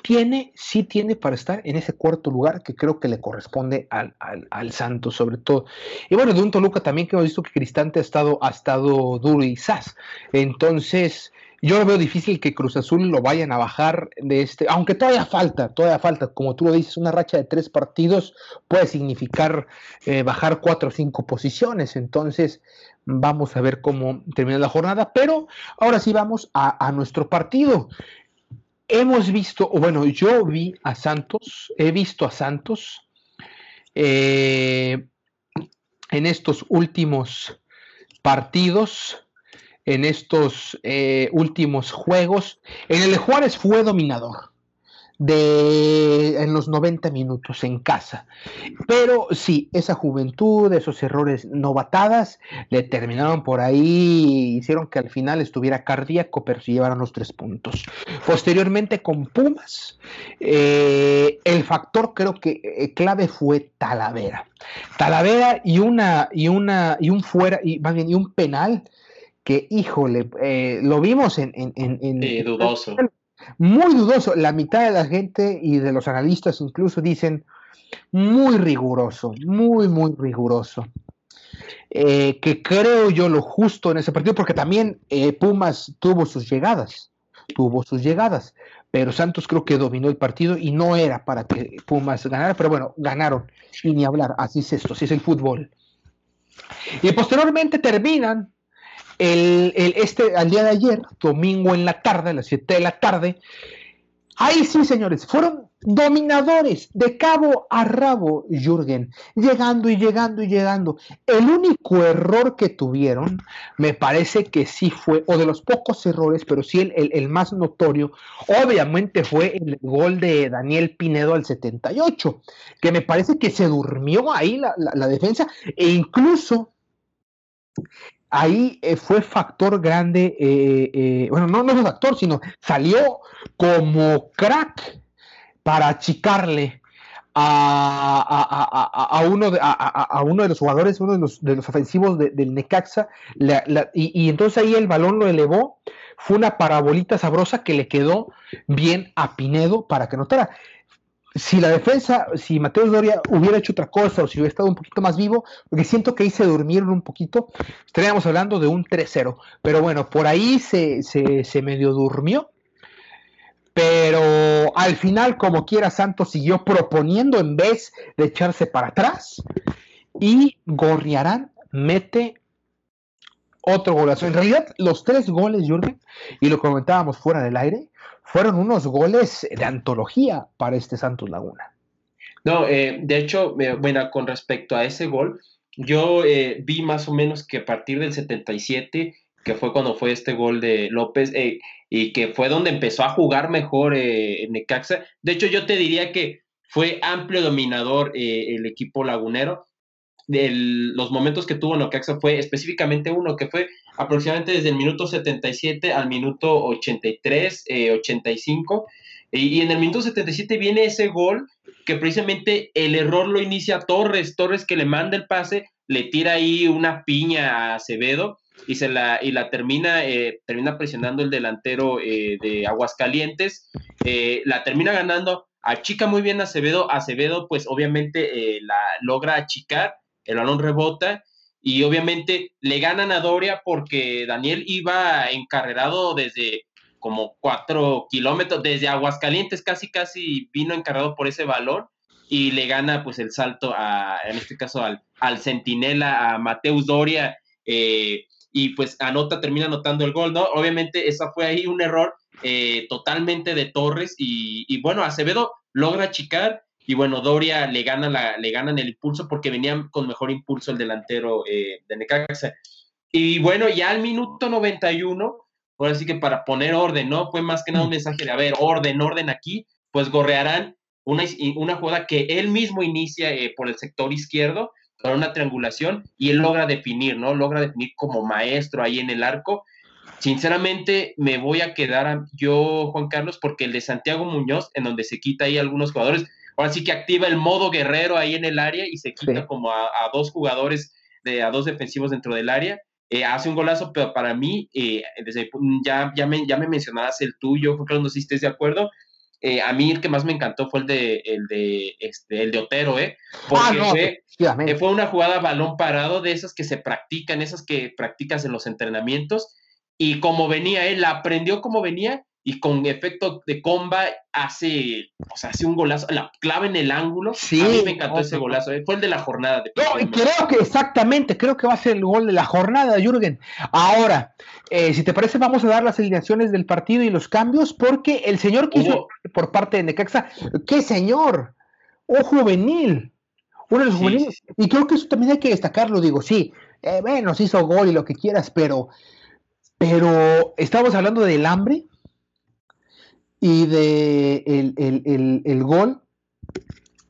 tiene, sí tiene para estar en ese cuarto lugar que creo que le corresponde al, al, Santos sobre todo. Y bueno, de un Toluca también que hemos visto que Cristante ha estado, ha estado duro y sas. Entonces, yo lo veo difícil que Cruz Azul lo vayan a bajar de este, aunque todavía falta, todavía falta, como tú lo dices, una racha de tres partidos puede significar eh, bajar cuatro o cinco posiciones. Entonces, vamos a ver cómo termina la jornada. Pero ahora sí vamos a, a nuestro partido. Hemos visto, o bueno, yo vi a Santos, he visto a Santos eh, en estos últimos partidos, en estos eh, últimos juegos. En el Juárez fue dominador de en los 90 minutos en casa. Pero sí, esa juventud, esos errores novatadas, le terminaron por ahí, hicieron que al final estuviera cardíaco, pero se llevaron los tres puntos. Posteriormente con Pumas, eh, el factor creo que eh, clave fue Talavera. Talavera y una, y una, y un fuera, y más bien, y un penal que, híjole, eh, lo vimos en, en, en, dudoso muy dudoso. La mitad de la gente y de los analistas incluso dicen muy riguroso, muy, muy riguroso. Eh, que creo yo lo justo en ese partido, porque también eh, Pumas tuvo sus llegadas, tuvo sus llegadas, pero Santos creo que dominó el partido y no era para que Pumas ganara, pero bueno, ganaron y ni hablar, así es esto, así es el fútbol. Y posteriormente terminan el, este, al día de ayer, domingo en la tarde, a las 7 de la tarde, ahí sí, señores, fueron dominadores de cabo a rabo, Jürgen, llegando y llegando y llegando. El único error que tuvieron, me parece que sí fue, o de los pocos errores, pero sí el, el, más notorio, obviamente fue el gol de Daniel Pinedo al 78, que me parece que se durmió ahí la, la defensa, e incluso ahí eh, fue factor grande, eh, eh, bueno, no, no fue factor, sino salió como crack para achicarle a, uno, de, a, uno de los jugadores, uno de los, de los ofensivos del Necaxa, y, y, entonces ahí el balón lo elevó, fue una parabolita sabrosa que le quedó bien a Pinedo para que notara si la defensa, si Mateus Doria hubiera hecho otra cosa o si hubiera estado un poquito más vivo, porque siento que ahí se durmieron un poquito, estaríamos hablando de un 3-0. Pero bueno, por ahí se, se, medio durmió. Pero al final, como quiera, Santos siguió proponiendo en vez de echarse para atrás. Y Gorriarán mete otro golazo. En realidad, los tres goles, Jürgen, y lo comentábamos fuera del aire, fueron unos goles de antología para este Santos Laguna. No, eh, de hecho, bueno, con respecto a ese gol, yo eh, vi más o menos que a partir del 77, que fue cuando fue este gol de López, eh, y que fue donde empezó a jugar mejor en Necaxa. De hecho, yo te diría que fue amplio dominador el equipo lagunero. Los momentos que tuvo Necaxa fue específicamente uno, que fue aproximadamente desde el minuto 77 al minuto 83, 85. Eh, y, en el minuto 77 viene ese gol que precisamente el error lo inicia Torres. Torres que le manda el pase, le tira ahí una piña a Acevedo y, se la, y la termina, eh, termina presionando el delantero eh, de Aguascalientes. la termina ganando, achica muy bien a Acevedo. Acevedo, pues obviamente la logra achicar, el balón rebota y obviamente le ganan a Doria porque Daniel iba encarrerado desde como cuatro kilómetros, desde Aguascalientes casi casi vino encarrado por ese balón y le gana pues el salto a, en este caso al, al centinela, a Mateus Doria, eh, y pues anota, termina anotando el gol, ¿no? Obviamente eso fue ahí un error eh, totalmente de Torres y, y bueno, Acevedo logra achicar y bueno, Doria le gana la, le ganan el impulso porque venían con mejor impulso el delantero eh, de Necaxa. Y bueno, ya al minuto 91, ahora sí que para poner orden, ¿no? Fue más que nada un mensaje de, a ver, orden, orden aquí, pues gorrearán una, una jugada que él mismo inicia eh, por el sector izquierdo, para una triangulación, y él logra definir, ¿no? Logra definir como maestro ahí en el arco. Sinceramente, me voy a quedar yo, Juan Carlos, porque el de Santiago Muñoz, en donde se quita ahí algunos jugadores, ahora sí que activa el modo guerrero ahí en el área y se quita como a, dos jugadores, de, a dos defensivos dentro del área. Eh, hace un golazo, pero para mí, eh, desde, ya, ya, me, ya me mencionabas el tuyo, creo que si estés de acuerdo. Eh, a mí el que más me encantó fue el de, el de, este, el de Otero, ¿eh? Porque ah, fue, fue una jugada balón parado de esas que se practican, esas que practicas en los entrenamientos. Y como venía, él aprendió como venía y con efecto de comba hace, o sea, hace un golazo, la clave en el ángulo. Sí, a mí me encantó ese golazo, eh, fue el de la jornada. De no, creo que exactamente, creo que va a ser el gol de la jornada, Jürgen. Ahora, eh, si te parece, vamos a dar las alineaciones del partido y los cambios, porque el señor que hizo por parte de Necaxa, qué señor, un juvenil, uno de los juveniles, y creo que eso también hay que destacarlo, digo, sí, eh, bueno, se hizo gol y lo que quieras, pero, pero estamos hablando del hambre y de el, gol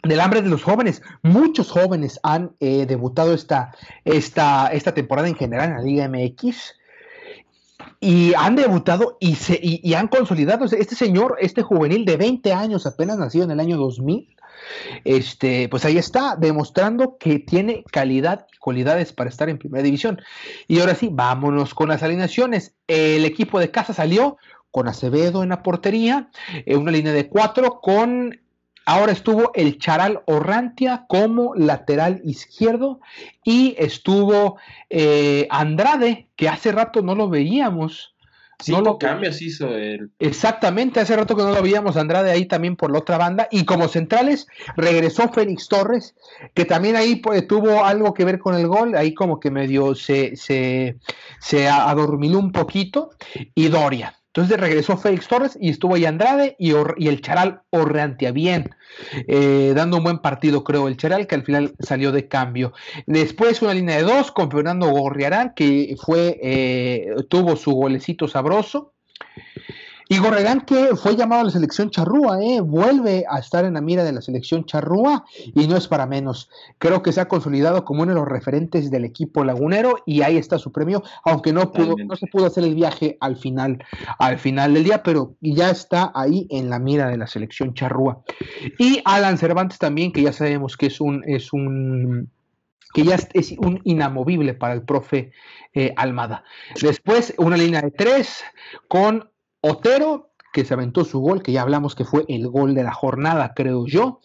del hambre de los jóvenes. Muchos jóvenes han eh, debutado esta, esta, esta temporada en general en la Liga MX y han debutado y, se, y, han consolidado. Este señor, este juvenil de 20 años, apenas nacido en el año 2000, este, pues ahí está, demostrando que tiene calidad y cualidades para estar en primera división. Y ahora sí, vámonos con las alineaciones. El equipo de casa salió con Acevedo en la portería, en una línea de cuatro con Ahora estuvo el Charal Orrantia como lateral izquierdo y estuvo eh, Andrade, que hace rato no lo veíamos. Cinco no lo... cambios hizo él. Exactamente, hace rato que no lo veíamos Andrade ahí también por la otra banda. Y como centrales regresó Félix Torres, que también ahí pues, tuvo algo que ver con el gol, ahí como que medio se, se, se adormiló un poquito. Y Doria. Entonces regresó Félix Torres y estuvo ahí Andrade y, el Charal Orreantia, bien, eh, dando un buen partido, creo, el Charal, que al final salió de cambio. Después una línea de dos con Fernando Gorriarán, que fue, eh, tuvo su golecito sabroso. Y Gorregán que fue llamado a la selección charrúa, ¿eh? vuelve a estar en la mira de la selección charrúa y no es para menos. Creo que se ha consolidado como uno de los referentes del equipo lagunero y ahí está su premio, aunque no pudo, no se pudo hacer el viaje al final, al final del día, pero ya está ahí en la mira de la selección charrúa. Y Alan Cervantes también, que ya sabemos que es un, es un que ya es un inamovible para el profe eh, Almada. Después, una línea de tres con Otero, que se aventó su gol, que ya hablamos que fue el gol de la jornada, creo yo,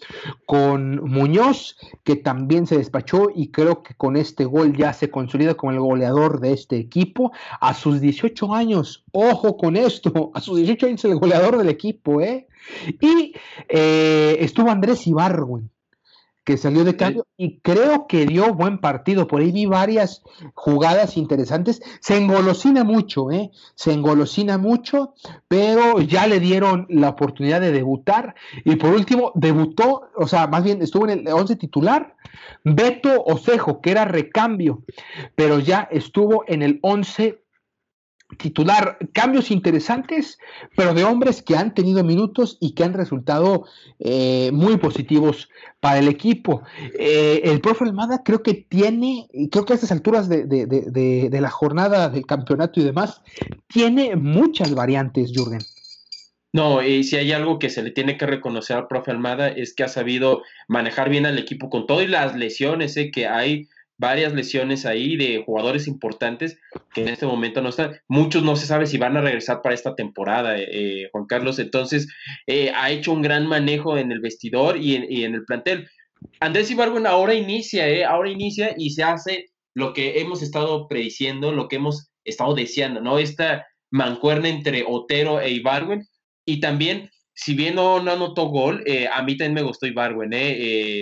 con Muñoz, que también se despachó y creo que con este gol ya se consolida como el goleador de este equipo a sus 18 años. Ojo con esto, a sus 18 años el goleador del equipo, ¿eh? Y eh, estuvo Andrés Ibargüen, que salió de cambio y creo que dio buen partido. Por ahí vi varias jugadas interesantes. Se engolosina mucho, ¿eh? Se engolosina mucho, pero ya le dieron la oportunidad de debutar. Y por último, debutó, o sea, más bien estuvo en el 11 titular, Beto Osejo, que era recambio, pero ya estuvo en el 11 titular cambios interesantes, pero de hombres que han tenido minutos y que han resultado eh, muy positivos para el equipo. Eh, el profe Almada creo que tiene, creo que a estas alturas de, de, la jornada del campeonato y demás, tiene muchas variantes, Jürgen. No, y si hay algo que se le tiene que reconocer al profe Almada es que ha sabido manejar bien al equipo con todo y las lesiones eh, que hay varias lesiones ahí de jugadores importantes que en este momento no están. Muchos no se sabe si van a regresar para esta temporada, eh, eh, Juan Carlos. Entonces, eh, ha hecho un gran manejo en el vestidor y en, el plantel. Andrés Ibargüen ahora inicia, ahora inicia y se hace lo que hemos estado prediciendo, lo que hemos estado deseando, ¿no? Esta mancuerna entre Otero e Ibargüen. Y también, si bien no, no anotó gol, a mí también me gustó Ibargüen,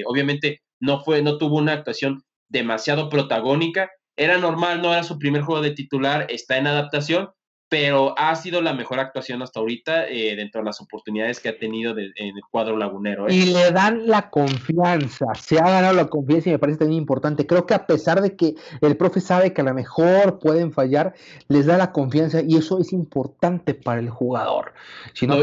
obviamente no, fue, no tuvo una actuación demasiado protagónica. Era normal, no era su primer juego de titular, está en adaptación, pero ha sido la mejor actuación hasta ahorita eh, dentro de las oportunidades que ha tenido en el cuadro lagunero. ¿eh? Y le dan la confianza, se ha ganado la confianza y me parece también importante. Creo que a pesar de que el profe sabe que a lo mejor pueden fallar, les da la confianza y eso es importante para el jugador.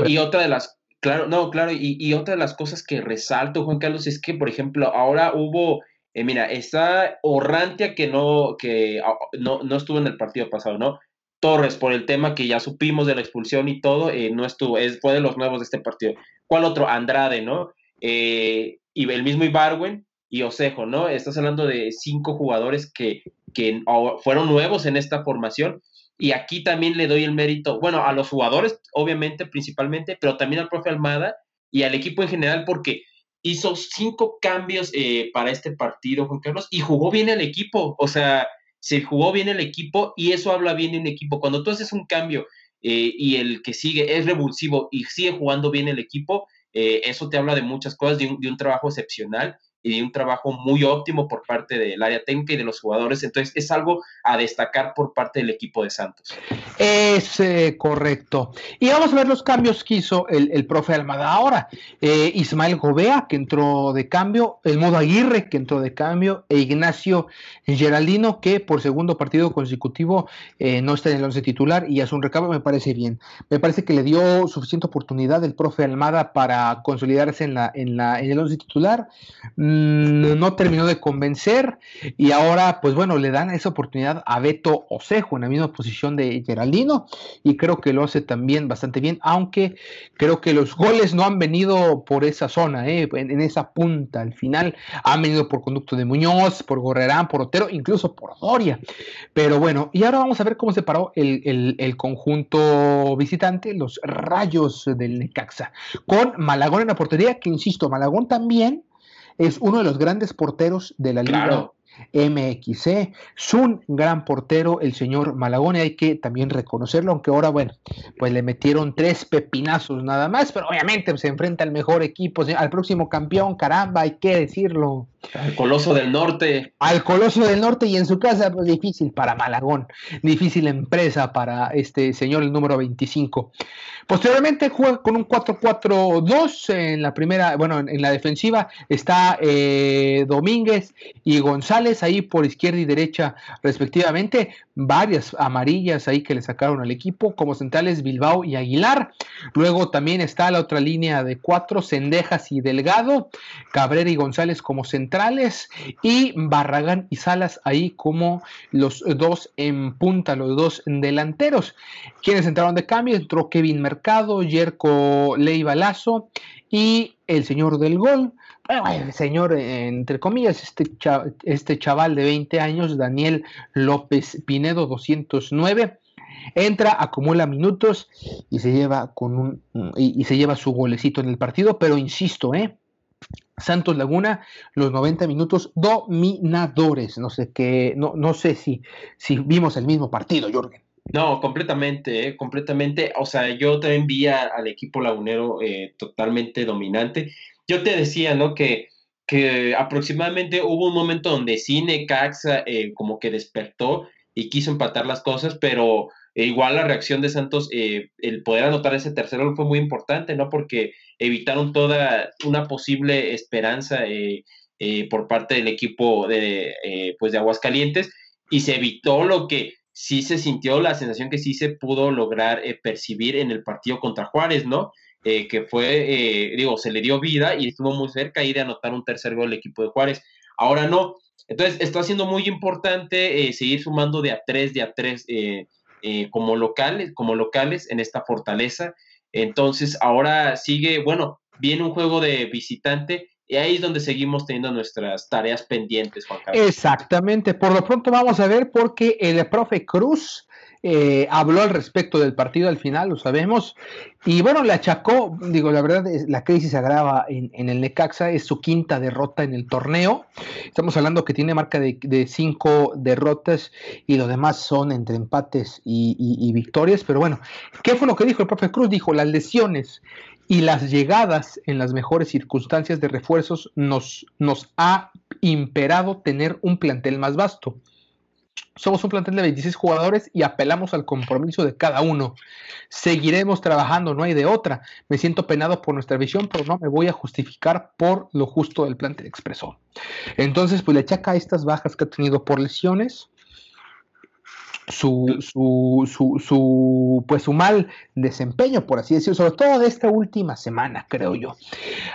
y otra de las Claro, no, claro, y, y, otra de las cosas que resalto, Juan Carlos, es que, por ejemplo, ahora hubo eh, mira, está Orrantia que, no, que ah, no, no, estuvo en el partido pasado, ¿no? Torres, por el tema que ya supimos de la expulsión y todo, eh, no estuvo, es, fue de los nuevos de este partido. ¿Cuál otro? Andrade, ¿no? Eh, y el mismo Ibarwen y Osejo, ¿no? Estás hablando de cinco jugadores que, que fueron nuevos en esta formación. Y aquí también le doy el mérito, bueno, a los jugadores, obviamente, principalmente, pero también al profe Almada y al equipo en general, porque hizo cinco cambios eh, para este partido, Juan Carlos, y jugó bien el equipo. O sea, se jugó bien el equipo y eso habla bien de un equipo. Cuando tú haces un cambio eh, y el que sigue es revulsivo y sigue jugando bien el equipo, eh, eso te habla de muchas cosas, de un, de un trabajo excepcional y un trabajo muy óptimo por parte del área técnica y de los jugadores. Entonces es algo a destacar por parte del equipo de Santos. Es eh, correcto. Y vamos a ver los cambios que hizo el, el profe Almada ahora. Eh, Ismael Gobea, que entró de cambio, el modo Aguirre, que entró de cambio, e Ignacio Geraldino, que por segundo partido consecutivo eh, no está en el once titular y hace un recambio, me parece bien. Me parece que le dio suficiente oportunidad el profe Almada para consolidarse en, la, en, la, en el once titular. Mm, no terminó de convencer y ahora, pues bueno, le dan esa oportunidad a Beto Osejo en la misma posición de Geraldino y creo que lo hace también bastante bien, aunque creo que los goles no han venido por esa zona, ¿eh? en, esa punta al final, han venido por conducto de Muñoz, por Gorrerán, por Otero, incluso por Doria. Pero bueno, y ahora vamos a ver cómo se paró el, el, el conjunto visitante, los rayos del Necaxa, con Malagón en la portería, que insisto, Malagón también es uno de los grandes porteros de la liga MXC. Es un gran portero, el señor Malagón, y hay que también reconocerlo, aunque ahora, bueno, pues le metieron tres pepinazos nada más, pero obviamente se enfrenta al mejor equipo, al próximo campeón, caramba, hay que decirlo. Al Coloso del Norte. Al Coloso del Norte y en su casa, pues difícil para Malagón, difícil empresa para este señor, el número 25. Posteriormente juega con un 4-4-2 en la primera, bueno, en la defensiva está eh, Domínguez y González ahí por izquierda y derecha respectivamente, varias amarillas ahí que le sacaron al equipo, como centrales Bilbao y Aguilar. Luego también está la otra línea de cuatro, Cendejas y Delgado, Cabrera y González como y Barragán y Salas ahí como los dos en punta, los dos delanteros. Quienes entraron de cambio, entró Kevin Mercado, Yerko Leiva Lazo y el señor del gol, el señor, entre comillas, este, este chaval de 20 años, Daniel López Pinedo, 209, entra, acumula minutos y se lleva con un y, y, se lleva su golecito en el partido, pero insisto, eh, Santos Laguna, los 90 minutos dominadores. No sé qué, no, no sé si, si vimos el mismo partido, Jorgen. No, completamente, eh, completamente. O sea, yo también vi al equipo lagunero eh, totalmente dominante. Yo te decía, ¿no? Que, que aproximadamente hubo un momento donde Cine Caxa eh, como que despertó y quiso empatar las cosas, pero igual la reacción de Santos, el poder anotar ese tercero fue muy importante, ¿no? Porque evitaron toda una posible esperanza por parte del equipo de, pues de Aguascalientes y se evitó lo que sí se sintió la sensación que sí se pudo lograr eh, percibir en el partido contra Juárez, ¿no? Eh, que fue, eh, digo, se le dio vida y estuvo muy cerca ahí de anotar un tercer gol el equipo de Juárez. Ahora no. Entonces, está siendo muy importante seguir sumando de a tres, de a tres como locales, como locales en esta fortaleza. Entonces, ahora sigue, bueno, viene un juego de visitante y ahí es donde seguimos teniendo nuestras tareas pendientes, Juan Carlos. Exactamente. Por lo pronto vamos a ver porque el profe Cruz eh, habló al respecto del partido al final, lo sabemos. Y bueno, le achacó, digo, la verdad, la crisis se agrava en, en, el Necaxa, es su quinta derrota en el torneo. Estamos hablando que tiene marca de, de cinco derrotas y lo demás son entre empates y victorias. Pero bueno, ¿qué fue lo que dijo el profe Cruz? Dijo, las lesiones y las llegadas en las mejores circunstancias de refuerzos nos, nos ha imperado tener un plantel más vasto. Somos un plantel de 26 jugadores y apelamos al compromiso de cada uno. Seguiremos trabajando, no hay de otra. Me siento penado por nuestra visión, pero no me voy a justificar por lo justo del plantel expresor. Entonces, pues le achaca estas bajas que ha tenido por lesiones, su, su, su, su, pues su mal desempeño, por así decirlo, sobre todo de esta última semana, creo yo.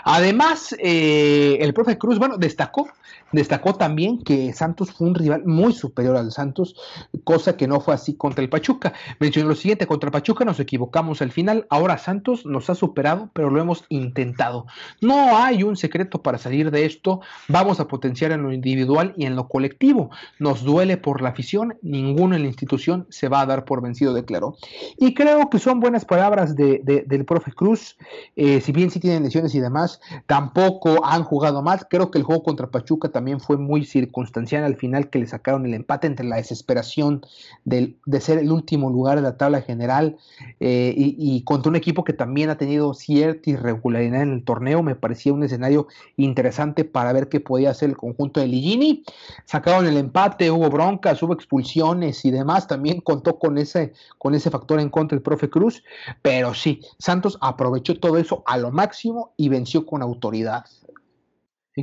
Además, eh, el profe Cruz, bueno, destacó, destacó también que Santos fue un rival muy superior al Santos, cosa que no fue así contra el Pachuca. Mencionó lo siguiente, contra el Pachuca nos equivocamos al final, ahora Santos nos ha superado, pero lo hemos intentado. No hay un secreto para salir de esto, vamos a potenciar en lo individual y en lo colectivo. Nos duele por la afición, ninguno en la institución institución se va a dar por vencido, declaró. Y creo que son buenas palabras de, del profe Cruz, eh, si bien sí tienen lesiones y demás, tampoco han jugado más. Creo que el juego contra Pachuca también fue muy circunstancial al final que le sacaron el empate entre la desesperación de, de ser el último lugar de la tabla general eh, y, y contra un equipo que también ha tenido cierta irregularidad en el torneo. Me parecía un escenario interesante para ver qué podía hacer el conjunto de Ligini. Sacaron el empate, hubo broncas, hubo expulsiones y demás. También contó con ese, con ese factor en contra el profe Cruz. Pero sí, Santos aprovechó todo eso a lo máximo y venció con autoridad.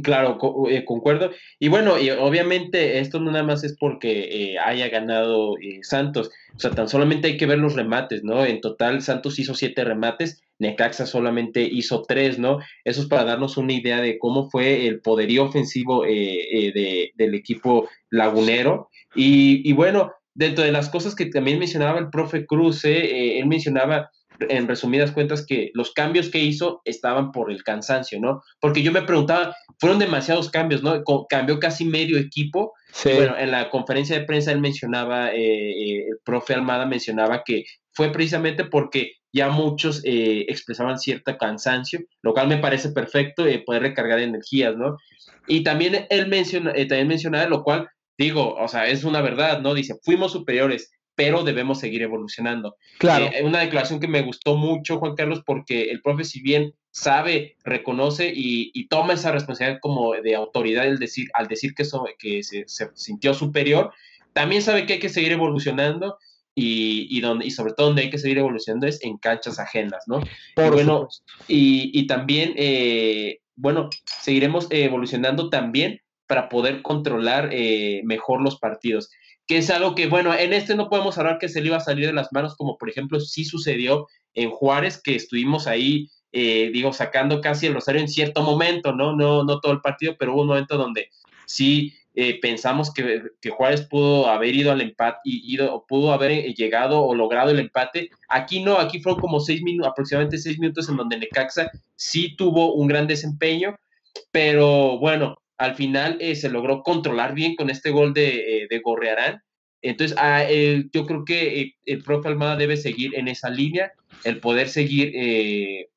Claro, eh, concuerdo. Y bueno, y obviamente esto no nada más es porque eh, haya ganado eh, Santos, o sea, tan solamente hay que ver los remates, ¿no? En total, Santos hizo siete remates, Necaxa solamente hizo tres, ¿no? Eso es para darnos una idea de cómo fue el poderío ofensivo de, del equipo lagunero. Y, bueno, dentro de las cosas que también mencionaba el profe Cruz, él mencionaba en resumidas cuentas, que los cambios que hizo estaban por el cansancio, ¿no? Porque yo me preguntaba, fueron demasiados cambios, ¿no? cambió casi medio equipo. bueno, en la conferencia de prensa él mencionaba, eh, eh, el profe Almada mencionaba que fue precisamente porque ya muchos eh, expresaban cierto cansancio, lo cual me parece perfecto, poder recargar energías, ¿no? Y también él menciona, también mencionaba, lo cual digo, o sea, es una verdad, ¿no? Dice, fuimos superiores, pero debemos seguir evolucionando. Claro. Eh, una declaración que me gustó mucho, Juan Carlos, porque el profe, si bien sabe, reconoce y, toma esa responsabilidad como de autoridad al decir, al decir que, que se, sintió superior, también sabe que hay que seguir evolucionando y, y, donde, y sobre todo donde hay que seguir evolucionando es en canchas ajenas, ¿no? y bueno, y, también, eh, bueno, seguiremos evolucionando también para poder controlar eh, mejor los partidos que es algo que, bueno, en este no podemos hablar que se le iba a salir de las manos, como por ejemplo sí sucedió en Juárez, que estuvimos ahí, eh, digo, sacando casi el rosario en cierto momento, ¿no? No, no todo el partido, pero hubo un momento donde sí eh, pensamos que, Juárez pudo haber ido al empate, y ido, pudo haber llegado o logrado el empate. Aquí no, aquí fueron como seis minutos, aproximadamente seis minutos en donde Necaxa sí tuvo un gran desempeño, pero bueno, al final eh, se logró controlar bien con este gol de, eh, Gorrearán. Entonces, ah, yo creo que eh, el profe Almada debe seguir en esa línea, el poder seguir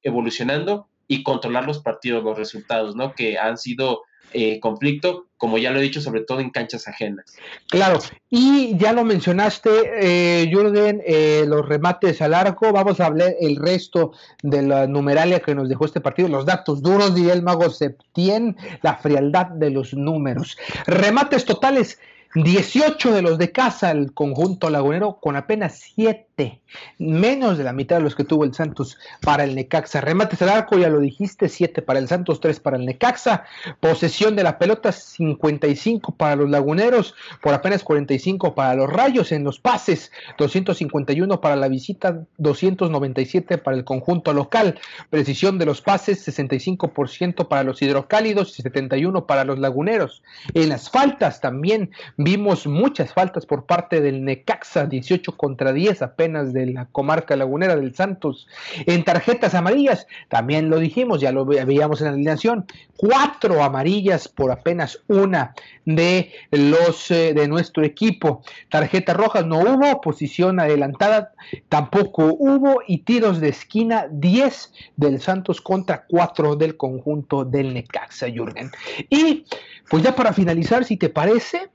evolucionando y controlar los partidos, los resultados, ¿no? Que han sido eh, conflicto, como ya lo he dicho, sobre todo en canchas ajenas. Claro, y ya lo mencionaste, eh, Jürgen, eh, los remates al arco, vamos a hablar el resto de la numeralia que nos dejó este partido, los datos duros, diría el mago Septien, la frialdad de los números. Remates totales, 18 de los de casa, el conjunto lagunero, con apenas 7, menos de la mitad de los que tuvo el Santos para el Necaxa. Remates al arco, ya lo dijiste, 7 para el Santos, 3 para el Necaxa. Posesión de la pelota, 55 para los laguneros, por apenas 45 para los rayos en los pases, 251 para la visita, 297 para el conjunto local. Precisión de los pases, 65% para los hidrocálidos y 71 para los laguneros. En las faltas también Vimos muchas faltas por parte del Necaxa, 18 contra 10 apenas de la comarca lagunera del Santos. En tarjetas amarillas, también lo dijimos, ya lo veíamos en la alineación, cuatro amarillas por apenas una de los eh, de nuestro equipo. Tarjetas rojas no hubo, posición adelantada tampoco hubo y tiros de esquina 10 del Santos contra 4 del conjunto del Necaxa, Jürgen. Y pues ya para finalizar, si te parece,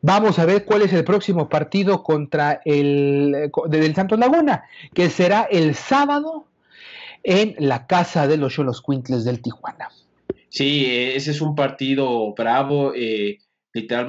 Vamos a ver cuál es el próximo partido contra el del Santos Laguna, que será el sábado en la casa de los Cholos Quintles del Tijuana. Sí, ese es un partido bravo. Eh, literal,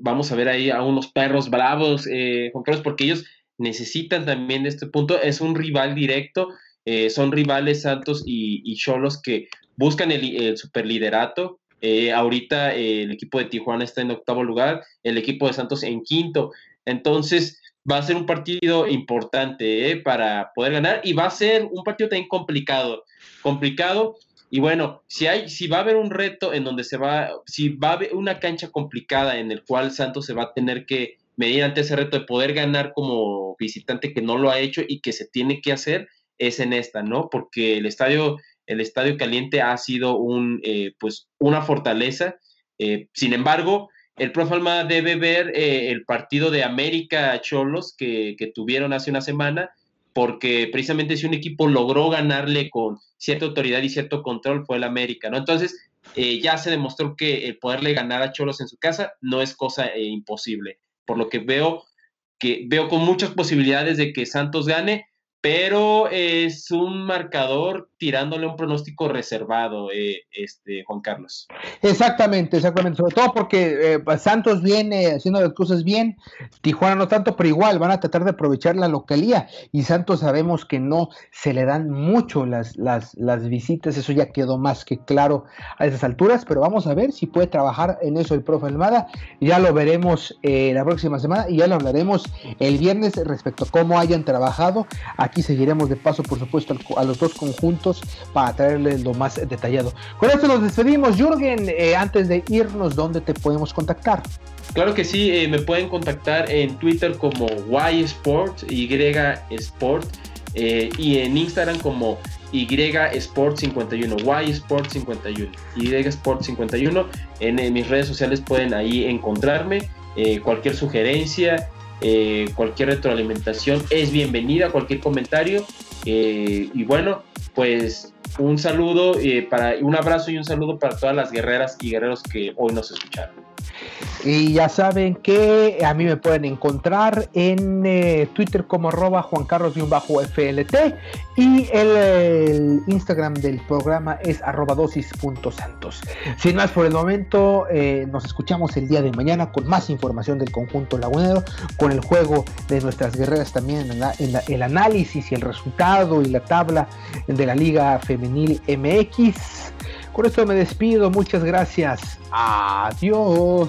vamos, a ver ahí a unos perros bravos, eh, Juan Carlos, porque ellos necesitan también este punto. Es un rival directo, eh, son rivales Santos y Cholos que buscan el, el superliderato eh, ahorita eh, el equipo de Tijuana está en octavo lugar, el equipo de Santos en quinto. Entonces va a ser un partido importante eh, para poder ganar y va a ser un partido también complicado. Complicado. Y bueno, si hay, si va a haber un reto en donde se va, si va a haber una cancha complicada en el cual Santos se va a tener que medir ante ese reto de poder ganar como visitante que no lo ha hecho y que se tiene que hacer, es en esta, ¿no? Porque el estadio el Estadio Caliente ha sido un, eh, pues una fortaleza. Eh, sin embargo, el profe debe ver eh, el partido de América Cholos que, que, tuvieron hace una semana, porque precisamente si un equipo logró ganarle con cierta autoridad y cierto control fue el América, ¿no? Entonces, eh, ya se demostró que el poderle ganar a Cholos en su casa no es cosa imposible. Por lo que veo que veo con muchas posibilidades de que Santos gane, pero es un marcador tirándole un pronóstico reservado, eh, este, Juan Carlos. Exactamente, exactamente, sobre todo porque eh, Santos viene haciendo las cosas bien, Tijuana no tanto, pero igual van a tratar de aprovechar la localía. Y Santos sabemos que no se le dan mucho las, las, las visitas, eso ya quedó más que claro a esas alturas, pero vamos a ver si puede trabajar en eso el profe Almada, ya lo veremos eh, la próxima semana. Y ya lo hablaremos el viernes respecto a cómo hayan trabajado. Aquí seguiremos de paso, por supuesto, a los dos conjuntos para traerles lo más detallado. Con esto nos despedimos. Jürgen, eh, antes de irnos, ¿dónde te podemos contactar? Claro que sí, eh, me pueden contactar en Twitter como YSport, Y Sport, eh, y en Instagram como Y Sport 51, Y Sport 51, Y Sport 51. En, mis redes sociales pueden ahí encontrarme. cualquier sugerencia, eh, cualquier retroalimentación es bienvenida, cualquier comentario. Eh, y bueno, pues un saludo, eh, para, un abrazo y un saludo para todas las guerreras y guerreros que hoy nos escucharon. Y ya saben que a mí me pueden encontrar en eh, Twitter como arroba Juan Carlos-FLT y el, Instagram del programa es arroba dosis.santos. Sin más por el momento, eh, nos escuchamos el día de mañana con más información del conjunto lagunero, con el juego de nuestras guerreras también, en, el análisis y el resultado y la tabla de la Liga Femenil MX. Con esto me despido, muchas gracias. Adiós.